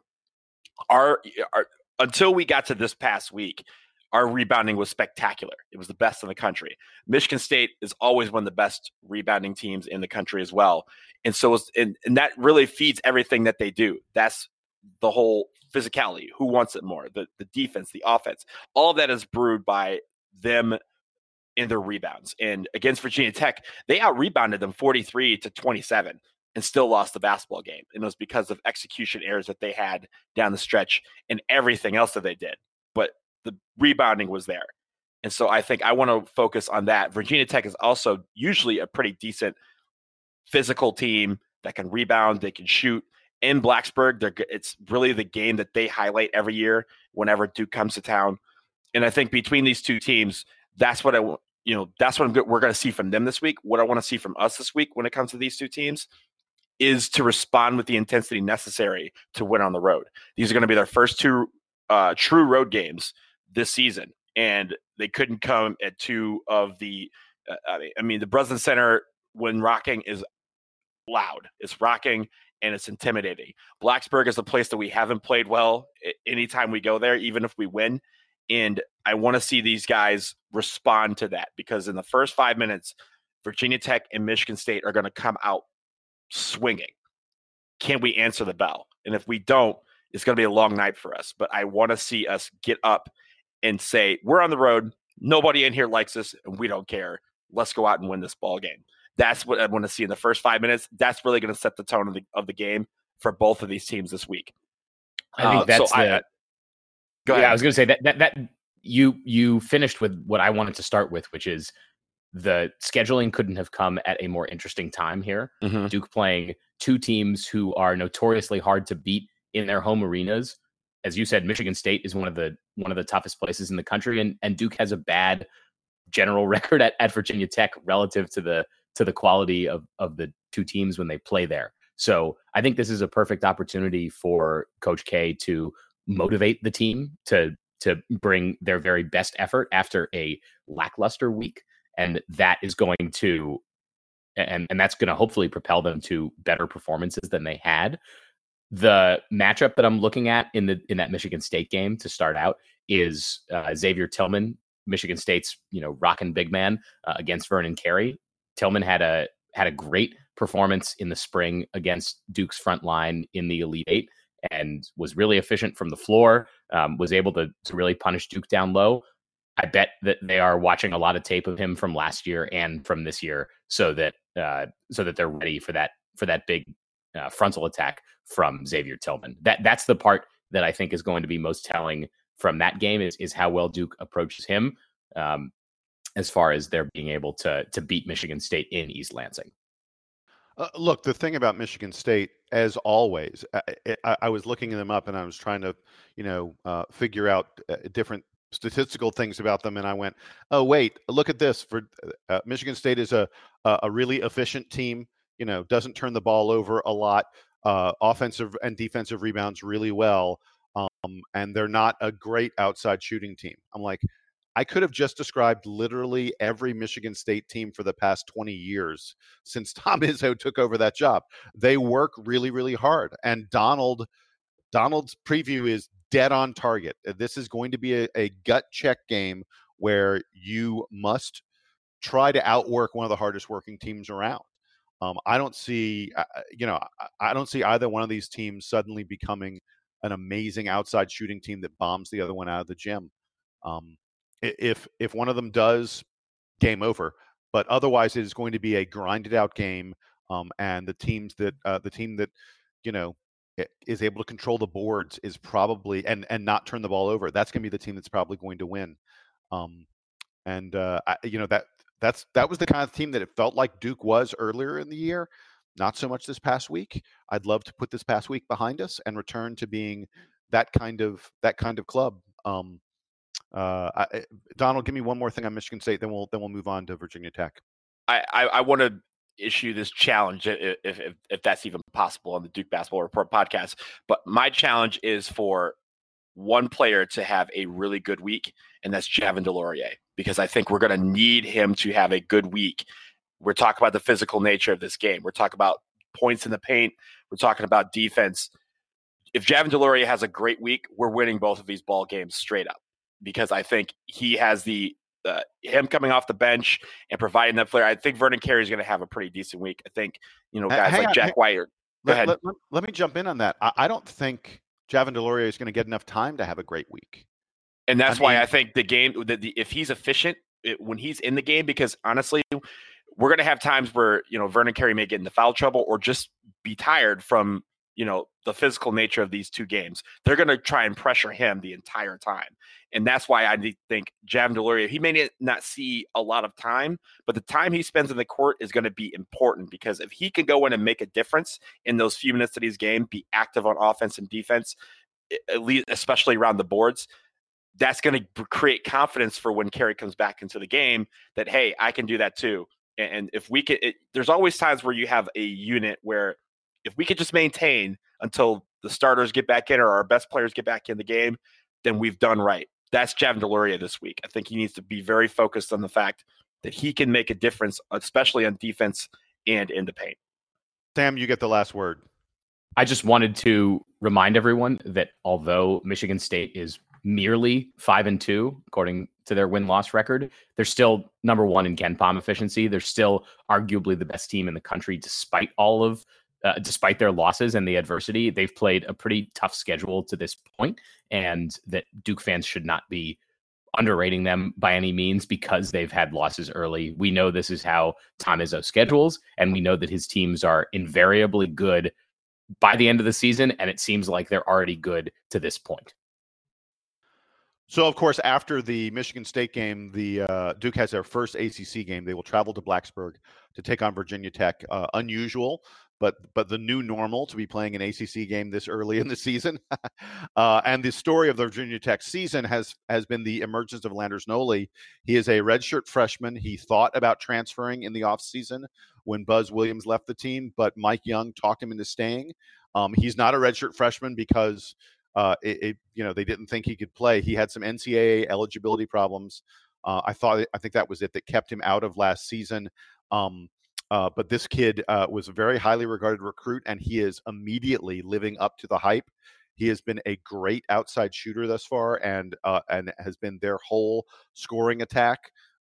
Our, our until we got to this past week, our rebounding was spectacular. It was the best in the country. Michigan State is always one of the best rebounding teams in the country as well. And so, was, and, and that really feeds everything that they do. That's the whole physicality. Who wants it more? The, the defense, the offense. All that is brewed by them in their rebounds. And against Virginia Tech, they out rebounded them 43 to 27 and still lost the basketball game. And it was because of execution errors that they had down the stretch and everything else that they did. But the rebounding was there. And so I think I want to focus on that. Virginia Tech is also usually a pretty decent physical team that can rebound, they can shoot. In Blacksburg, it's really the game that they highlight every year whenever Duke comes to town. And I think between these two teams, that's what I you know, that's what I'm, we're going to see from them this week. What I want to see from us this week when it comes to these two teams is to respond with the intensity necessary to win on the road. These are going to be their first two uh, true road games this season, and they couldn't come at two of the. Uh, I mean, the Breslin Center when rocking is loud. It's rocking and it's intimidating. Blacksburg is a place that we haven't played well anytime we go there, even if we win. And I want to see these guys respond to that because in the first five minutes, Virginia Tech and Michigan State are going to come out swinging. Can we answer the bell? And if we don't, it's going to be a long night for us. But I want to see us get up and say, we're on the road. Nobody in here likes us, and we don't care. Let's go out and win this ball game. That's what I want to see in the first five minutes. That's really going to set the tone of the, of the game for both of these teams this week. I think uh, that's so the, I, Go ahead. Yeah, I was going to say that that that you you finished with what I wanted to start with, which is the scheduling couldn't have come at a more interesting time here. Mm-hmm. Duke playing two teams who are notoriously hard to beat in their home arenas. As you said, Michigan State is one of the one of the toughest places in the country, and and Duke has a bad general record at, at Virginia Tech relative to the to the quality of of the two teams when they play there. So I think this is a perfect opportunity for Coach K to motivate the team to to bring their very best effort after a lackluster week and that is going to and and that's going to hopefully propel them to better performances than they had. The matchup that i'm looking at in the in that michigan state game to start out is uh, xavier tillman michigan state's you know rockin' big man uh, against vernon carey. Tillman had a had a great performance in the spring against duke's front line in the elite eight and was really efficient from the floor, um, was able to, to really punish Duke down low. I bet that they are watching a lot of tape of him from last year and from this year, so that uh, so that they're ready for that for that big uh, frontal attack from Xavier Tillman. That that's the part that I think is going to be most telling from that game is is how well Duke approaches him, um, as far as their being able to to beat Michigan State in East Lansing. Uh, look, the thing about Michigan State, as always, I, I, I, was looking them up and I was trying to, you know, uh, figure out uh, different statistical things about them, and I went, "Oh, wait, look at this." For uh, Michigan State is a a really efficient team. You know, doesn't turn the ball over a lot. Uh, offensive and defensive rebounds really well, um, and they're not a great outside shooting team. I'm like, I could have just described literally every Michigan State team for the past 20 years since Tom Izzo took over that job. They work really, really hard. And Donald Donald's preview is dead on target. Uh, this is going to be a, a gut check game where you must try to outwork one of the hardest working teams around. Um, I don't see, uh, uh you know, I don't see either one of these teams suddenly becoming an amazing outside shooting team that bombs the other one out of the gym. Um, if if one of them does, game over. But otherwise, it is going to be a grinded out game, um, and the teams that uh, the team that you know is able to control the boards is probably and and not turn the ball over. That's going to be the team that's probably going to win. Um, and uh, I, you know that that's that was the kind of team that it felt like Duke was earlier in the year. Not so much this past week. I'd love to put this past week behind us and return to being that kind of that kind of club. Um, uh, I, eh, Donald, give me one more thing on Michigan State, then we'll then we'll move on to Virginia Tech. I I, I want to issue this challenge if, if if that's even possible on the Duke Basketball Report podcast. But my challenge is for one player to have a really good week, and that's Javin DeLaurier, because I think we're going to need him to have a good week. We're talking about the physical nature of this game. We're talking about points in the paint. We're talking about defense. If Javin DeLaurier has a great week, we're winning both of these ball games straight up because I think he has the uh, him coming off the bench and providing that player. I think Vernon Carey is going to have a pretty decent week. I think you know guys like on, Jack White. Go let, ahead. Let, let, me jump in on that. I, I don't think Javin DeLaurier is going to get enough time to have a great week. And that's I why mean, I think the game, the, the, if he's efficient it, when he's in the game, because honestly, we're going to have times where you know Vernon Carey may get into foul trouble or just be tired from you know the physical nature of these two games. They're going to try and pressure him the entire time, and that's why I think Javin DeLaurier. He may not see a lot of time, but the time he spends in the court is going to be important because if he can go in and make a difference in those few minutes that he's game, be active on offense and defense, at least especially around the boards. That's going to create confidence for when Carey comes back into the game that hey, I can do that too. And if we can, it, there's always times where you have a unit where if we could just maintain until the starters get back in or our best players get back in the game, then we've done right. That's Javin DeLaurier this week. I think he needs to be very focused on the fact that he can make a difference, especially on defense and in the paint. Sam, you get the last word. I just wanted to remind everyone that although Michigan State is merely five and two, according to their win loss record, they're still number one in KenPom efficiency. They're still arguably the best team in the country, despite all of uh, despite their losses and the adversity, they've played a pretty tough schedule to this point, and that Duke fans should not be underrating them by any means because they've had losses early. We know this is how Tom Izzo schedules, and we know that his teams are invariably good by the end of the season, and it seems like they're already good to this point. So, of course, after the Michigan State game, the uh, Duke has their first ACC game. They will travel to Blacksburg to take on Virginia Tech. Uh, unusual but but the new normal to be playing an ACC game this early in the season. uh, and the story of the Virginia Tech season has has been the emergence of Landers Nolley. He is a redshirt freshman. He thought about transferring in the offseason when Buzz Williams left the team, but Mike Young talked him into staying. Um, he's not a redshirt freshman because uh, it, it, you know they didn't think he could play. He had some NCAA eligibility problems. Uh, I thought I think that was it that kept him out of last season. Um, uh, but this kid uh, was a very highly regarded recruit, and he is immediately living up to the hype. He has been a great outside shooter thus far, and uh, and has been their whole scoring attack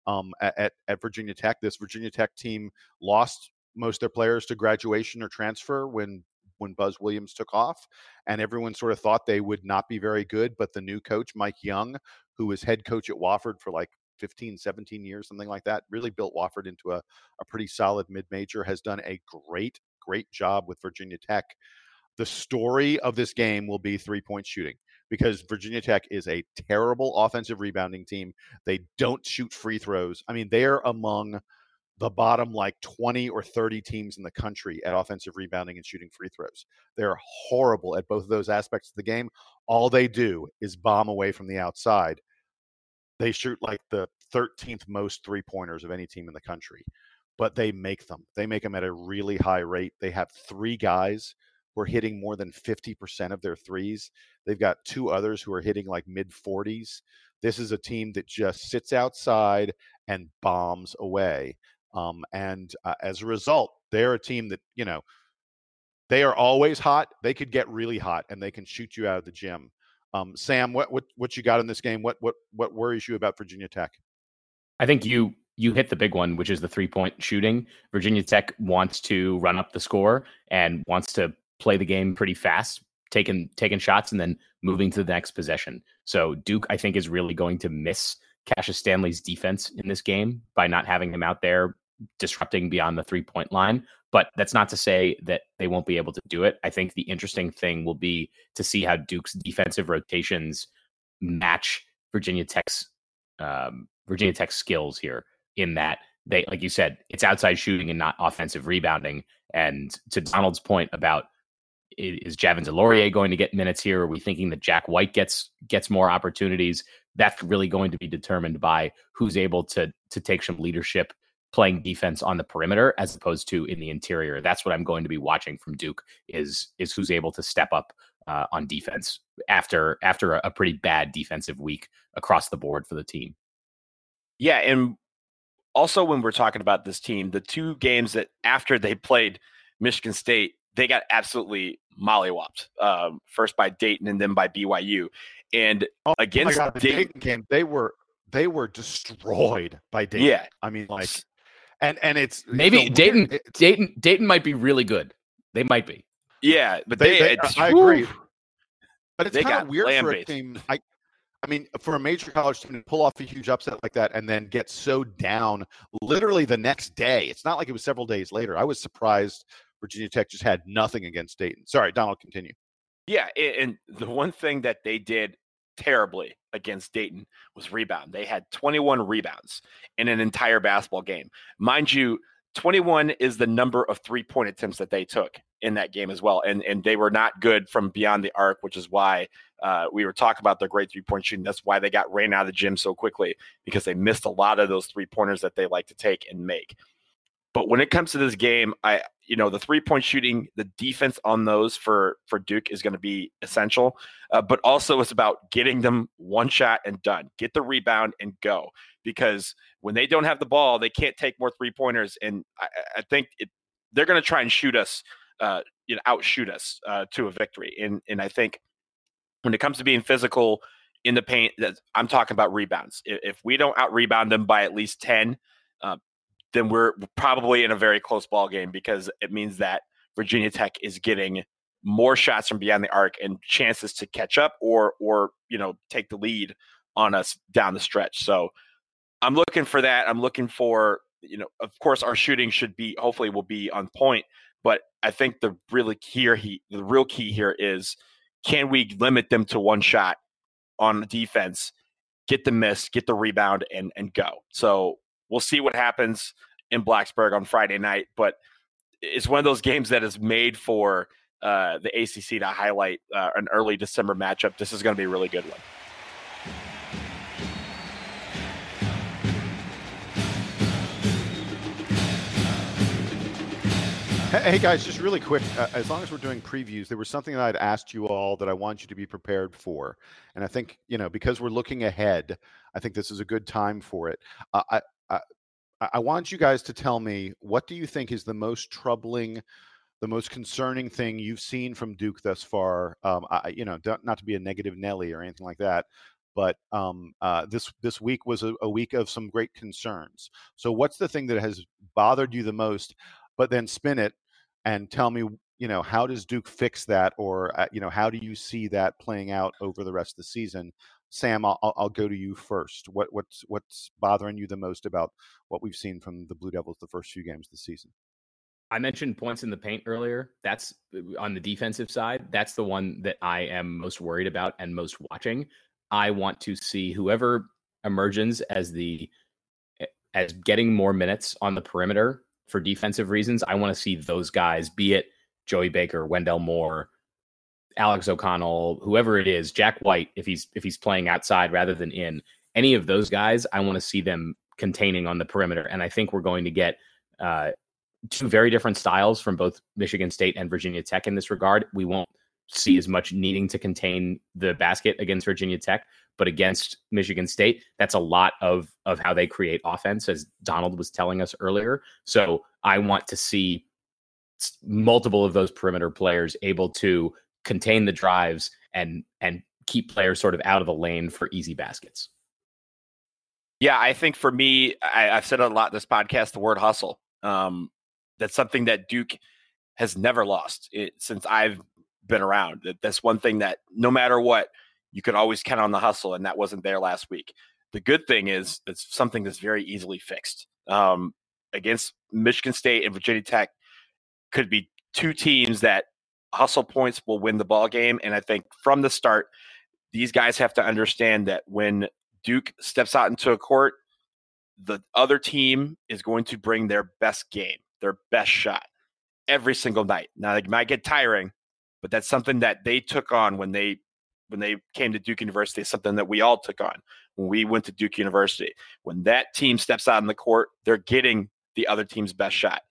um, at at Virginia Tech. This Virginia Tech team lost most of their players to graduation or transfer when when Buzz Williams took off, and everyone sort of thought they would not be very good. But the new coach, Mike Young, who was head coach at Wofford for like 15, 17 years, something like that. Really built Wofford into a, a pretty solid mid major, has done a great, great job with Virginia Tech. The story of this game will be three point shooting because Virginia Tech is a terrible offensive rebounding team. They don't shoot free throws. I mean, they're among the bottom like 20 or 30 teams in the country at offensive rebounding and shooting free throws. They're horrible at both of those aspects of the game. All they do is bomb away from the outside they shoot like the 13th most three pointers of any team in the country, but they make them. They make them at a really high rate. They have three guys who are hitting more than 50% of their threes. They've got two others who are hitting like mid 40s. This is a team that just sits outside and bombs away. Um, and uh, as a result, they're a team that, you know, they are always hot. They could get really hot and they can shoot you out of the gym. Um, Sam, what what what you got in this game? What what what worries you about Virginia Tech? I think you you hit the big one, which is the three point shooting. Virginia Tech wants to run up the score and wants to play the game pretty fast, taking taking shots and then moving to the next possession. So Duke, I think, is really going to miss Cassius Stanley's defense in this game by not having him out there disrupting beyond the three point line. But that's not to say that they won't be able to do it. I think the interesting thing will be to see how Duke's defensive rotations match Virginia Tech's um, Virginia Tech's skills here. In that they, like you said, it's outside shooting and not offensive rebounding. And to Donald's point about is Javin DeLaurier going to get minutes here? Are we thinking that Jack White gets gets more opportunities? That's really going to be determined by who's able to to take some leadership playing defense on the perimeter as opposed to in the interior. That's what I'm going to be watching from Duke is is who's able to step up uh, on defense after after a, a pretty bad defensive week across the board for the team. Yeah, and also when we're talking about this team, the two games that after they played Michigan State, they got absolutely mollywopped. Um, first by Dayton and then by BYU. And oh against God, Dayton, Dayton game, they were they were destroyed by Dayton. Yeah, I mean, like and and it's maybe Dayton. It's, Dayton. Dayton might be really good. They might be. Yeah, but they. they, they I agree. But it's kind of weird for a team. I, I mean, for a major college team to pull off a huge upset like that and then get so down literally the next day. It's not like it was several days later. I was surprised Virginia Tech just had nothing against Dayton. Sorry, Donald, continue. Yeah, and the one thing that they did terribly against Dayton was rebound. They had 21 rebounds in an entire basketball game. Mind you, 21 is the number of three point attempts that they took in that game as well. And and they were not good from beyond the arc, which is why uh, we were talking about their great three point shooting. That's why they got ran out of the gym so quickly because they missed a lot of those three pointers that they like to take and make. But when it comes to this game, I you know the three point shooting, the defense on those for for Duke is going to be essential. Uh, but also it's about getting them one shot and done. Get the rebound and go because when they don't have the ball, they can't take more three pointers. And I, I think it, they're going to try and shoot us, uh, you know, outshoot us uh, to a victory. And and I think when it comes to being physical in the paint, that I'm talking about rebounds. If, if we don't out rebound them by at least ten. Uh, then we're probably in a very close ball game because it means that Virginia Tech is getting more shots from beyond the arc and chances to catch up or or you know take the lead on us down the stretch. So I'm looking for that. I'm looking for you know of course our shooting should be hopefully will be on point, but I think the really key here he the real key here is can we limit them to one shot on defense, get the miss, get the rebound and and go. So we'll see what happens in Blacksburg on Friday night. But it's one of those games that is made for uh, the ACC to highlight uh, an early December matchup. This is going to be a really good one. Hey guys, just really quick. Uh, as long as we're doing previews, there was something that I'd asked you all that I want you to be prepared for, and I think you know because we're looking ahead, I think this is a good time for it. Uh, I, I want you guys to tell me what do you think is the most troubling, the most concerning thing you've seen from Duke thus far. Um, I, you know, not to be a negative Nelly or anything like that, but um, uh, this this week was a, a, week of some great concerns. So, what's the thing that has bothered you the most? But then spin it and tell me, you know, how does Duke fix that, or uh, you know, how do you see that playing out over the rest of the season? Sam, I'll, I'll go to you first. What what's what's bothering you the most about what we've seen from the Blue Devils the first few games this season? I mentioned points in the paint earlier. That's uh, on the defensive side. That's the one that I am most worried about and most watching. I want to see whoever emerges as the as getting more minutes on the perimeter for defensive reasons. I want to see those guys, be it Joey Baker, Wendell Moore, Alex O'Connell, whoever it is, Jack White, if he's if he's playing outside rather than in, any of those guys, I want to see them containing on the perimeter. And I think we're going to get uh, two very different styles from both Michigan State and Virginia Tech in this regard. We won't see as much needing to contain the basket against Virginia Tech, but against Michigan State, that's a lot of of how they create offense, as Donald was telling us earlier. So I want to see multiple of those perimeter players able to contain the drives and and keep players sort of out of the lane for easy baskets. Yeah, I think for me, I, have said a lot this podcast the word hustle. Um, that's something that Duke has never lost it, since I've been around. That, that's one thing that no matter what, you can always count on the hustle, and that wasn't there last week. The good thing is it's something that's very easily fixed. Um, against Michigan State and Virginia Tech, could be two teams that hustle points will win the ball game. And I think from the start, these guys have to understand that when Duke steps out into a court, the other team is going to bring their best game, their best shot every single night. Now it might get tiring, but that's something that they took on when they when they came to Duke University. Something that we all took on when we went to Duke University. When that team steps out in the court, they're getting the other team's best shot.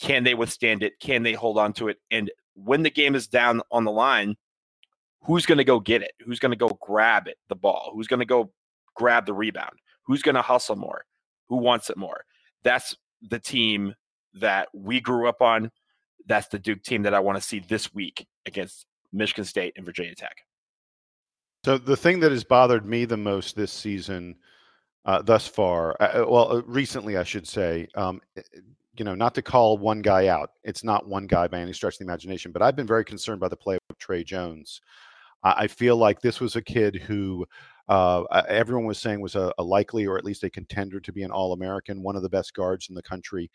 Can they withstand it? Can they hold on to it? And when the game is down on the line, who's going to go get it? Who's going to go grab it, the ball? Who's going to go grab the rebound? Who's going to hustle more? Who wants it more? That's the team that we grew up on. That's the Duke team that I want to see this week against Michigan State and Virginia Tech. So the thing that has bothered me the most this season, uh, thus far, uh, well, uh, recently I should say, um, eh, you know, not to call one guy out. It's not one guy by any stretch of the imagination, but I've been very concerned by the play of Tre Jones. I, I feel like this was a kid who uh, everyone was saying was a, a, likely or at least a contender to be an All American, one of the best guards in the country.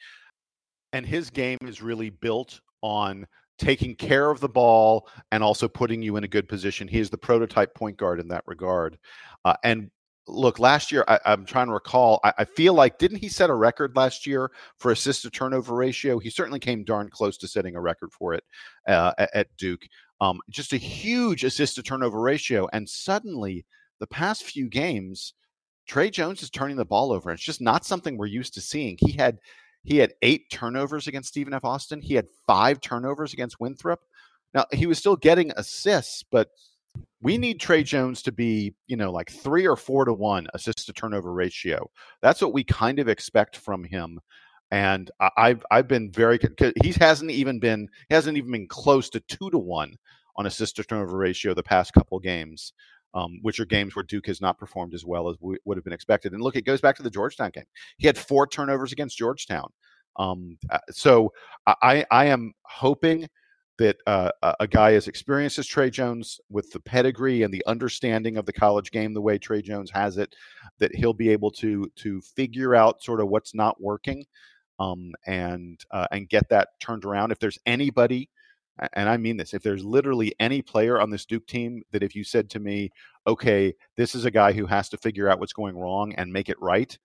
And his game is really built on taking care of the ball and also putting you in a good position. He is the prototype point guard in that regard. Uh, and look, last year, I, am trying to recall, I, I, feel like, didn't he set a record last year for assist to turnover ratio? He certainly came darn close to setting a record for it uh, at, at, Duke. Um, just a huge assist to turnover ratio. And suddenly, the past few games, Tre Jones is turning the ball over. It's just not something we're used to seeing. He had he had eight turnovers against Stephen F. Austin. He had five turnovers against Winthrop. Now he was still getting assists, but we need Tre Jones to be, you know, like three or four to one assist to turnover ratio. That's what we kind of expect from him. And I've I've been very he hasn't even been he hasn't even been close to two to one on assist to turnover ratio the past couple games um, which are games where Duke has not performed as well as w- would have been expected. And look, it goes back to the Georgetown game. He had four turnovers against Georgetown. Um, uh, so I, I am hoping that uh, a guy as experienced as Tre Jones, with the pedigree and the understanding of the college game the way Tre Jones has it, that he'll be able to to figure out sort of what's not working, um, and uh, and get that turned around. If there's anybody and I mean this, if there's literally any player on this Duke team that if you said to me, okay, this is a guy who has to figure out what's going wrong and make it right,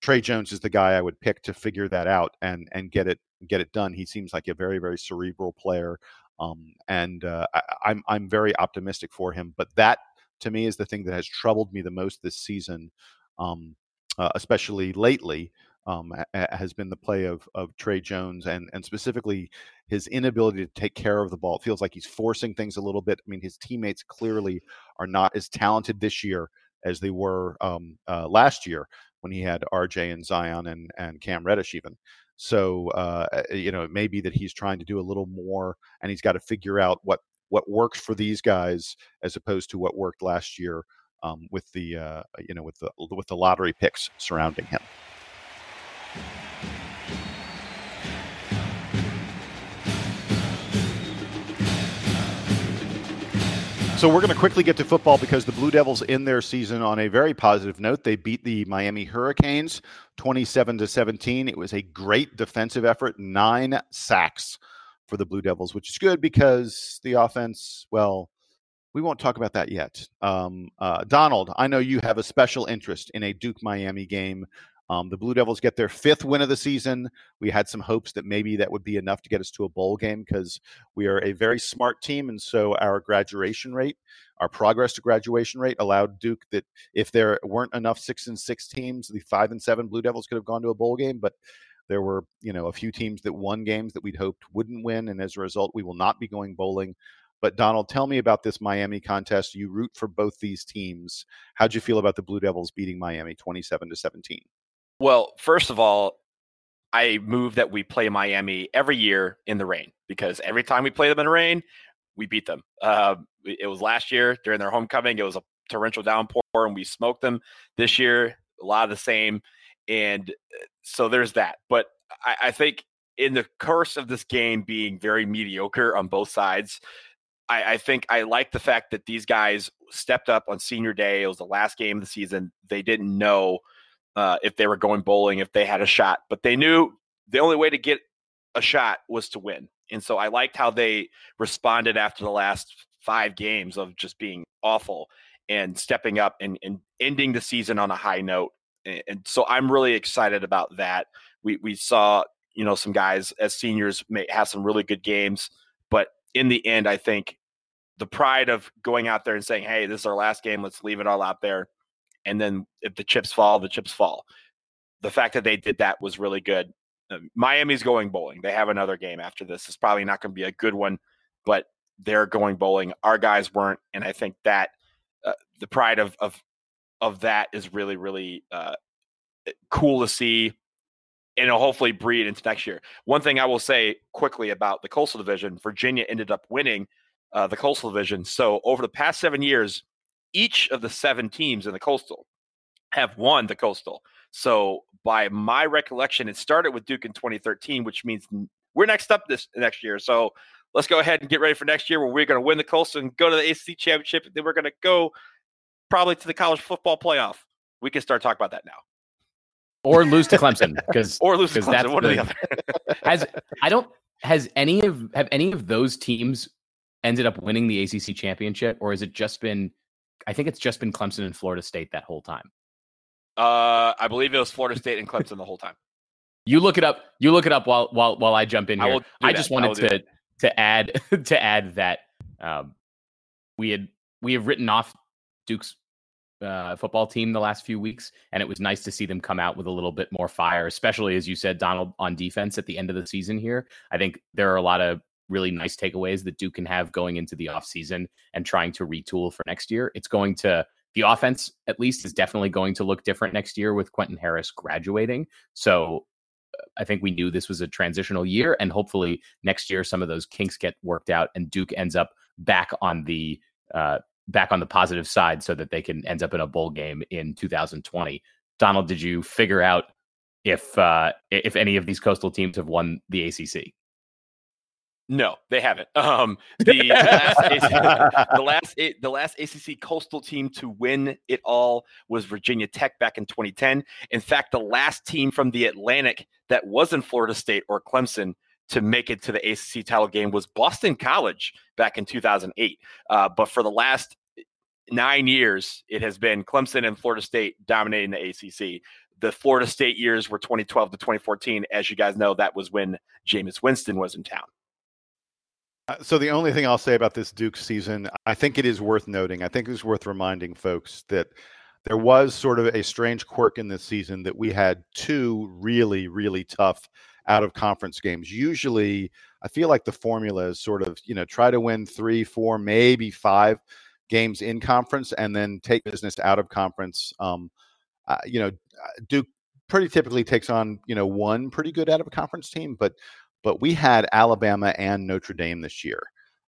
Tre Jones is the guy I would pick to figure that out and and get it get it done. He seems like a very very cerebral player, um, and uh, I, I'm I'm very optimistic for him. But that to me is the thing that has troubled me the most this season, um, uh, especially lately um, has been the play of of Tre Jones and and specifically his inability to take care of the ball. It feels like he's forcing things a little bit. I mean, his teammates clearly are not as talented this year as they were um, uh, last year when he had RJ and Zion and and Cam Reddish even. So uh, you know, it may be that he's trying to do a little more, and he's got to figure out what what works for these guys as opposed to what worked last year um, with the uh, you know with the with the lottery picks surrounding him. So we're going to quickly get to football because the Blue Devils in their season on a very positive note. They beat the Miami Hurricanes 27 to 17. It was a great defensive effort, 9 sacks for the Blue Devils, which is good because the offense, well, we won't talk about that yet. Um, uh, Donald, I know you have a special interest in a Duke Miami game. Um, the Blue Devils get their fifth win of the season. We had some hopes that maybe that would be enough to get us to a bowl game because we are a very smart team. And so our graduation rate, our progress to graduation rate allowed Duke that if there weren't enough six and six teams, the five and seven Blue Devils could have gone to a bowl game. But there were, you know, a few teams that won games that we'd hoped wouldn't win. And as a result, we will not be going bowling. But Donald, tell me about this Miami contest. You root for both these teams. How'd you feel about the Blue Devils beating Miami 27 to 17? Well, first of all, I move that we play Miami every year in the rain because every time we play them in the rain, we beat them. Uh, it was last year during their homecoming. It was a torrential downpour and we smoked them. This year, a lot of the same. And uh, so there's that. But I, I think in the course of this game being very mediocre on both sides, I, I, think I like the fact that these guys stepped up on senior day. It was the last game of the season. They didn't know uh, if they were going bowling, if they had a shot, but they knew the only way to get a shot was to win. And so I liked how they responded after the last five games of just being awful and stepping up and, and ending the season on a high note. And, and so I'm really excited about that. We we saw you know some guys as seniors may have some really good games, but in the end, I think the pride of going out there and saying, "Hey, this is our last game. Let's leave it all out there," and then if the chips fall, the chips fall. The fact that they did that was really good. Uh, Miami's going bowling. They have another game after this. It's probably not going to be a good one, but they're going bowling. Our guys weren't, and I think that uh, the pride of of of that is really really uh, eh, cool to see, and it'll hopefully breed into next year. One thing I will say quickly about the Coastal Division: Virginia ended up winning uh, the Coastal Division. So over the past seven years, each of the seven teams in the Coastal have won the Coastal. So by my recollection, it started with Duke in 2013, which means we're next up this next year. So let's go ahead and get ready for next year where we're going to win the Coastal and go to the ACC championship. And then we're going to go probably to the college football playoff. We can start talking about that now. Or lose to Clemson because or lose to Clemson. That's one the, or the other. has I don't has any of have any of those teams ended up winning the ACC championship, or has it just been? I think it's just been Clemson and Florida State that whole time. Uh, I believe it was Florida State and Clemson the whole time. You look it up. You look it up while while while I jump in here. I, I just wanted to to add to add that um, we had we have written off Duke's uh, football team the last few weeks, and it was nice to see them come out with a little bit more fire, especially as you said, Donald, on defense at the end of the season. Here, I think there are a lot of really nice takeaways that Duke can have going into the offseason and trying to retool for next year. It's going to the offense at least is definitely going to look different next year with Quentin Harris graduating. So I think we knew this was a transitional year, and hopefully next year some of those kinks get worked out, and Duke ends up back on the uh, back on the positive side, so that they can end up in a bowl game in 2020. Donald, did you figure out if uh, if any of these coastal teams have won the ACC? No, they haven't. Um, the, last, the last the last ACC coastal team to win it all was Virginia Tech back in 2010. In fact, the last team from the Atlantic that wasn't Florida State or Clemson to make it to the ACC title game was Boston College back in 2008. Uh, but for the last nine years, it has been Clemson and Florida State dominating the ACC. The Florida State years were 2012 to 2014. As you guys know, that was when Jameis Winston was in town. Uh, so the only thing I'll say about this Duke season, I think it is worth noting. I think it's worth reminding folks that there was sort of a strange quirk in this season that we had two really, really tough out of conference games. Usually, I feel like the formula is sort of, you know, try to win three, four, maybe five games in conference and then take business out of conference. Um, uh, you know, uh, Duke pretty typically takes on, you know, one pretty good out of a conference team, but but we had Alabama and Notre Dame this year.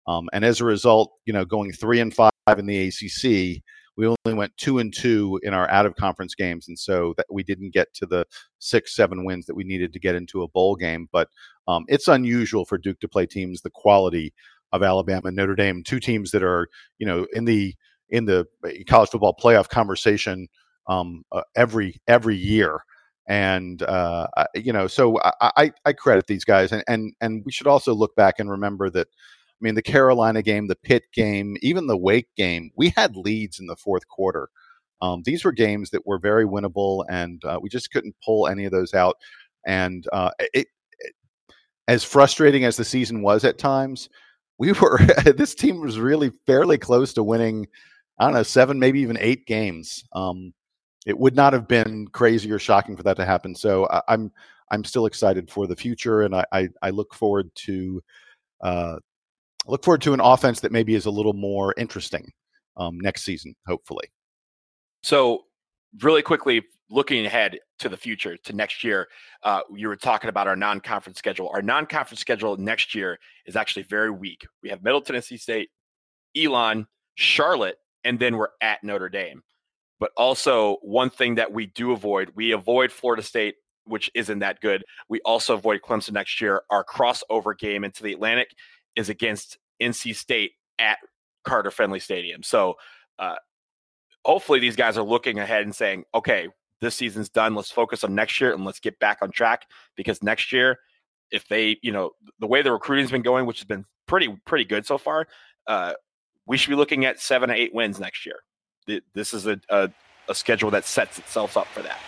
Um, and as a result, you know, going three and five in the ACC, we only went two and two in our out of conference games, and so that we didn't get to the six, seven wins that we needed to get into a bowl game. But um, it's unusual for Duke to play teams the quality of Alabama and Notre Dame, two teams that are, you know, in the in the uh, college football playoff conversation um, uh, every every year and uh, you know, so I, I credit these guys, and and and we should also look back and remember that. I mean, the Carolina game, the Pitt game, even the Wake game, we had leads in the fourth quarter. Um, these were games that were very winnable, and uh, we just couldn't pull any of those out. And uh, it, it, as frustrating as the season was at times, we were this team was really fairly close to winning. I don't know, seven, maybe even eight games. Um, it would not have been crazy or shocking for that to happen. So I, I'm I'm still excited for the future, and I I, I look forward to uh, look forward to an offense that maybe is a little more interesting um, next season, hopefully. So really quickly looking ahead to the future to next year, uh, you were talking about our non-conference schedule. Our non-conference schedule next year is actually very weak. We have Middle Tennessee State, Elon, Charlotte, and then we're at Notre Dame. But also, one thing that we do avoid, we avoid Florida State, which isn't that good. We also avoid Clemson next year. Our crossover game into the Atlantic is against NC State at Carter Finley Stadium. So, uh, hopefully, these guys are looking ahead and saying, okay, this season's done. Let's focus on next year and let's get back on track because next year, if they, you know, the way the recruiting's been going, which has been pretty, pretty good so far, uh, we should be looking at seven to eight wins next year. This is a, a, a schedule that sets itself up for that.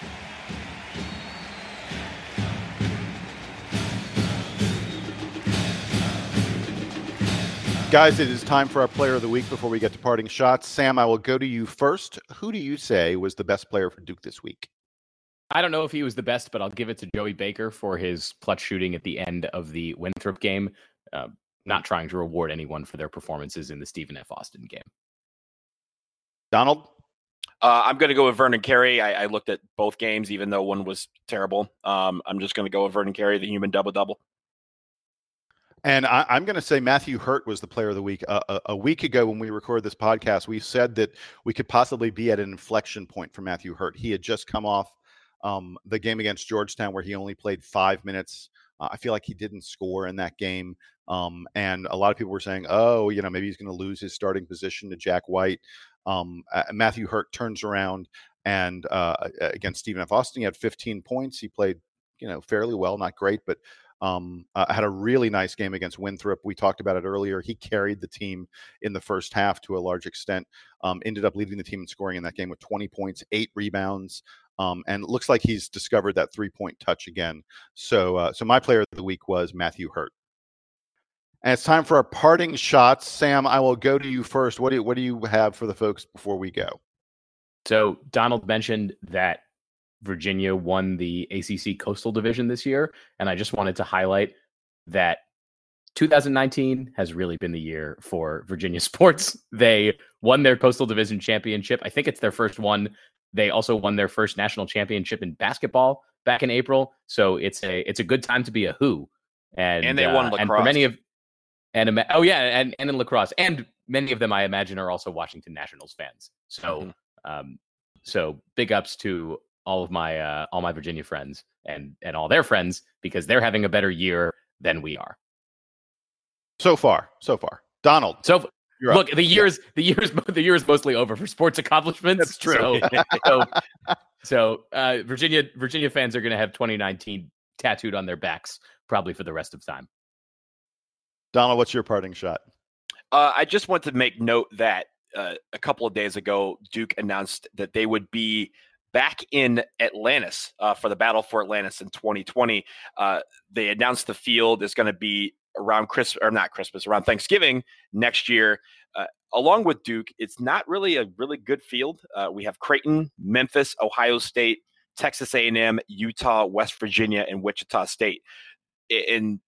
Guys, it is time for our player of the week before we get to parting shots. Sam, I will go to you first. Who do you say was the best player for Duke this week? I don't know if he was the best, but I'll give it to Joey Baker for his clutch shooting at the end of the Winthrop game. Uh, not trying to reward anyone for their performances in the Stephen F. Austin game. Donald? Uh, I'm going to go with Vernon Carey. I, I, looked at both games, even though one was terrible. Um, I'm just going to go with Vernon Carey, the human double double. And I, am going to say Matthew Hurt was the player of the week. Uh, a, a, week ago, when we recorded this podcast, we said that we could possibly be at an inflection point for Matthew Hurt. He had just come off um, the game against Georgetown, where he only played five minutes. Uh, I feel like he didn't score in that game. Um, and a lot of people were saying, oh, you know, maybe he's going to lose his starting position to Jack White. Um, Matthew Hurt turns around and uh, against Stephen F. Austin, he had 15 points. He played, you know, fairly well, not great, but um, uh, had a really nice game against Winthrop. We talked about it earlier. He carried the team in the first half to a large extent. Um, ended up leading the team in scoring in that game with 20 points, eight rebounds, um, and looks like he's discovered that three point touch again. So, uh, so my player of the week was Matthew Hurt. And it's time for our parting shots. Sam, I will go to you first. What do you, what do you have for the folks before we go? So Donald mentioned that Virginia won the ACC Coastal Division this year, and I just wanted to highlight that 2019 has really been the year for Virginia sports. They won their Coastal Division championship. I think it's their first one. They also won their first national championship in basketball back in April. So it's a it's a good time to be a Hoo. And and they won uh, lacrosse. And for many of and oh yeah, and and in lacrosse, and many of them I imagine are also Washington Nationals fans. So mm-hmm. um, so big ups to all of my uh, all my Virginia friends and and all their friends because they're having a better year than we are. So far, so far, Donald. So look, the years the years the year is mostly over for sports accomplishments. That's true. So, so, so uh, Virginia Virginia fans are going to have 2019 tattooed on their backs probably for the rest of time. Donald, what's your parting shot? Uh, I just want to make note that uh, a couple of days ago, Duke announced that they would be back in Atlantis uh, for the Battle for Atlantis in 2020. Uh, they announced the field is going to be around Christmas, or not Christmas, around Thanksgiving next year. Uh, along with Duke, it's not really a really good field. Uh, we have Creighton, Memphis, Ohio State, Texas A&M, Utah, West Virginia, and Wichita State. And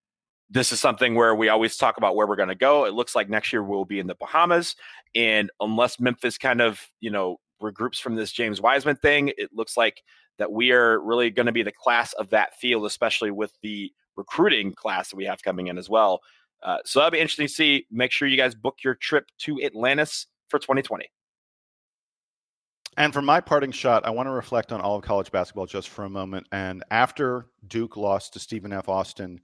this is something where we always talk about where we're going to go. It looks like next year we'll be in the Bahamas, and unless Memphis kind of you know regroups from this James Wiseman thing, it looks like that we are really going to be the class of that field, especially with the recruiting class that we have coming in as well. Uh, so that'll be interesting to see. Make sure you guys book your trip to Atlantis for 2020. And for my parting shot, I want to reflect on all of college basketball just for a moment. And after Duke lost to Stephen F. Austin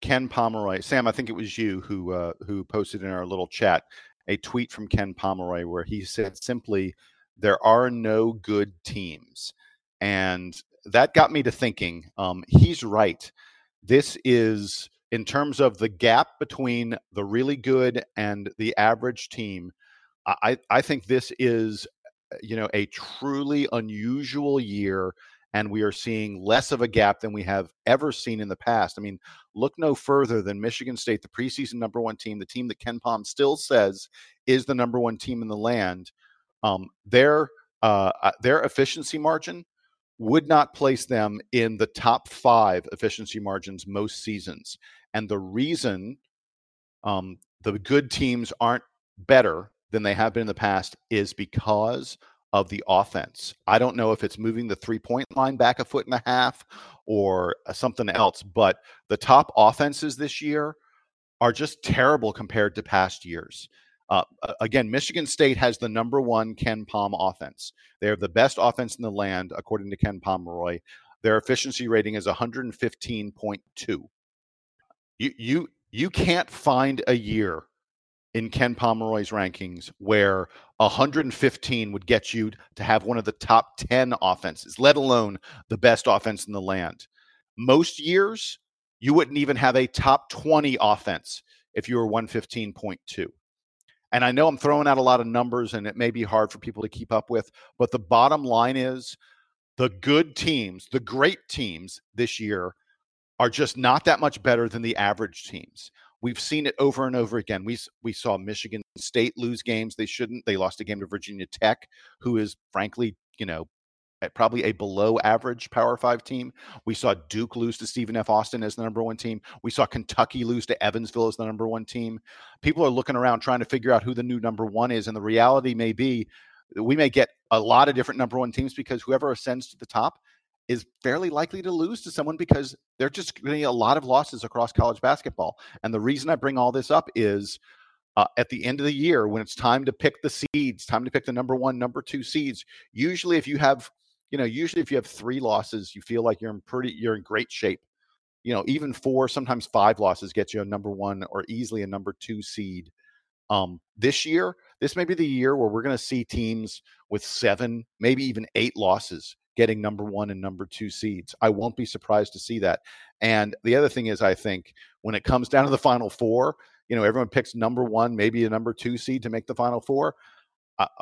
Ken Pomeroy, Sam, I think it was you who uh, who posted in our little chat a tweet from Ken Pomeroy where he said simply, "There are no good teams," and that got me to thinking. Um, he's right. This is in terms of the gap between the really good and the average team. I I think this is you know a truly unusual year and we are seeing less of a gap than we have ever seen in the past. I mean, look no further than Michigan State, the preseason number one team, the team that KenPom still says is the number one team in the land. Um, their uh, uh, their efficiency margin would not place them in the top five efficiency margins most seasons, and the reason um, the good teams aren't better than they have been in the past is because of the offense. I don't know if it's moving the three point line back a foot and a half or uh, something else, but the top offenses this year are just terrible compared to past years. Uh, again, Michigan State has the number one KenPom offense. They are the best offense in the land, according to Ken Pomeroy. Their efficiency rating is 115.2. You you you can't find a year in Ken Pomeroy's rankings where 115 would get you to have one of the top 10 offenses, let alone the best offense in the land. Most years, you wouldn't even have a top 20 offense if you were 115.2. And I know I'm throwing out a lot of numbers and it may be hard for people to keep up with, but the bottom line is the good teams, the great teams this year are just not that much better than the average teams. We've seen it over and over again. We we saw Michigan State lose games they shouldn't. They lost a game to Virginia Tech, who is frankly, you know, probably a below average Power Five team. We saw Duke lose to Stephen F. Austin as the number one team. We saw Kentucky lose to Evansville as the number one team. People are looking around trying to figure out who the new number one is, and the reality may be we may get a lot of different number one teams because whoever ascends to the top is fairly likely to lose to someone because they're just getting a lot of losses across college basketball. And the reason I bring all this up is uh, at the end of the year when it's time to pick the seeds, time to pick the number one, number two seeds. Usually, if you have, you know, usually if you have three losses, you feel like you're in pretty, you're in great shape. You know, even four, sometimes five losses get you a number one or easily a number two seed. Um, this year, this may be the year where we're going to see teams with seven, maybe even eight losses getting number one and number two seeds. I won't be surprised to see that. And the other thing is, I think when it comes down to the final four, you know, everyone picks number one, maybe a number two seed to make the final four.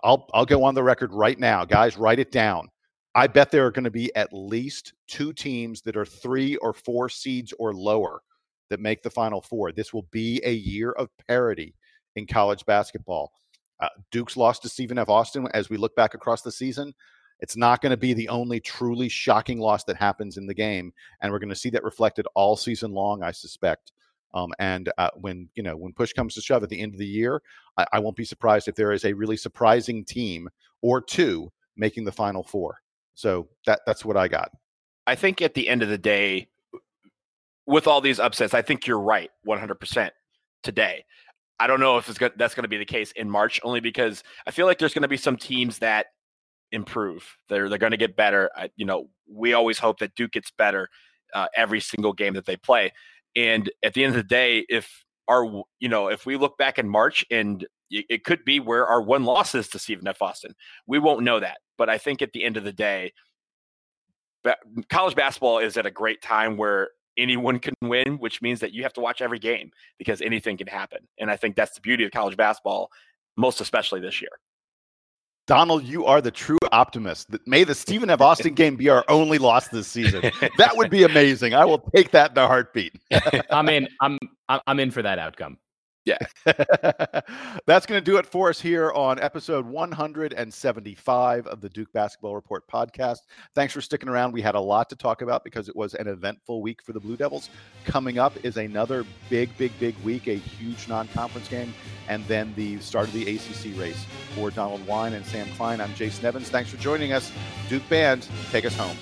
I'll I'll go on the record right now, guys. Write it down. I bet there are going to be at least two teams that are three or four seeds or lower that make the final four. This will be a year of parity in college basketball. Uh, Duke's lost to Stephen F. Austin as we look back across the season. It's not going to be the only truly shocking loss that happens in the game, and we're going to see that reflected all season long, I suspect. Um, and uh, when you know when push comes to shove at the end of the year, I, I won't be surprised if there is a really surprising team or two making the final four. So that that's what I got. I think at the end of the day, with all these upsets, I think you're right 100% today. I don't know if it's go- that's going to be the case in March, only because I feel like there's going to be some teams that improve. They're they're going to get better. I, you know, we always hope that Duke gets better uh, every single game that they play. And at the end of the day, if our you know if we look back in March and it could be where our one loss is to Stephen F. Austin, we won't know that. But I think at the end of the day, college basketball is at a great time where anyone can win, which means that you have to watch every game because anything can happen. And I think that's the beauty of college basketball, most especially this year. Donald, you are the true optimist. May the Stephen F. Austin game be our only loss this season. That would be amazing. I will take that in a heartbeat. I'm in. I'm I'm in for that outcome. Yeah. That's going to do it for us here on episode 175 of the Duke Basketball Report podcast. Thanks for sticking around. We had a lot to talk about because it was an eventful week for the Blue Devils. Coming up is another big, big, big week, a huge non conference game, and then the start of the ACC race. For Donald Wine and Sam Klein, I'm Jason Evans. Thanks for joining us. Duke Band, take us home.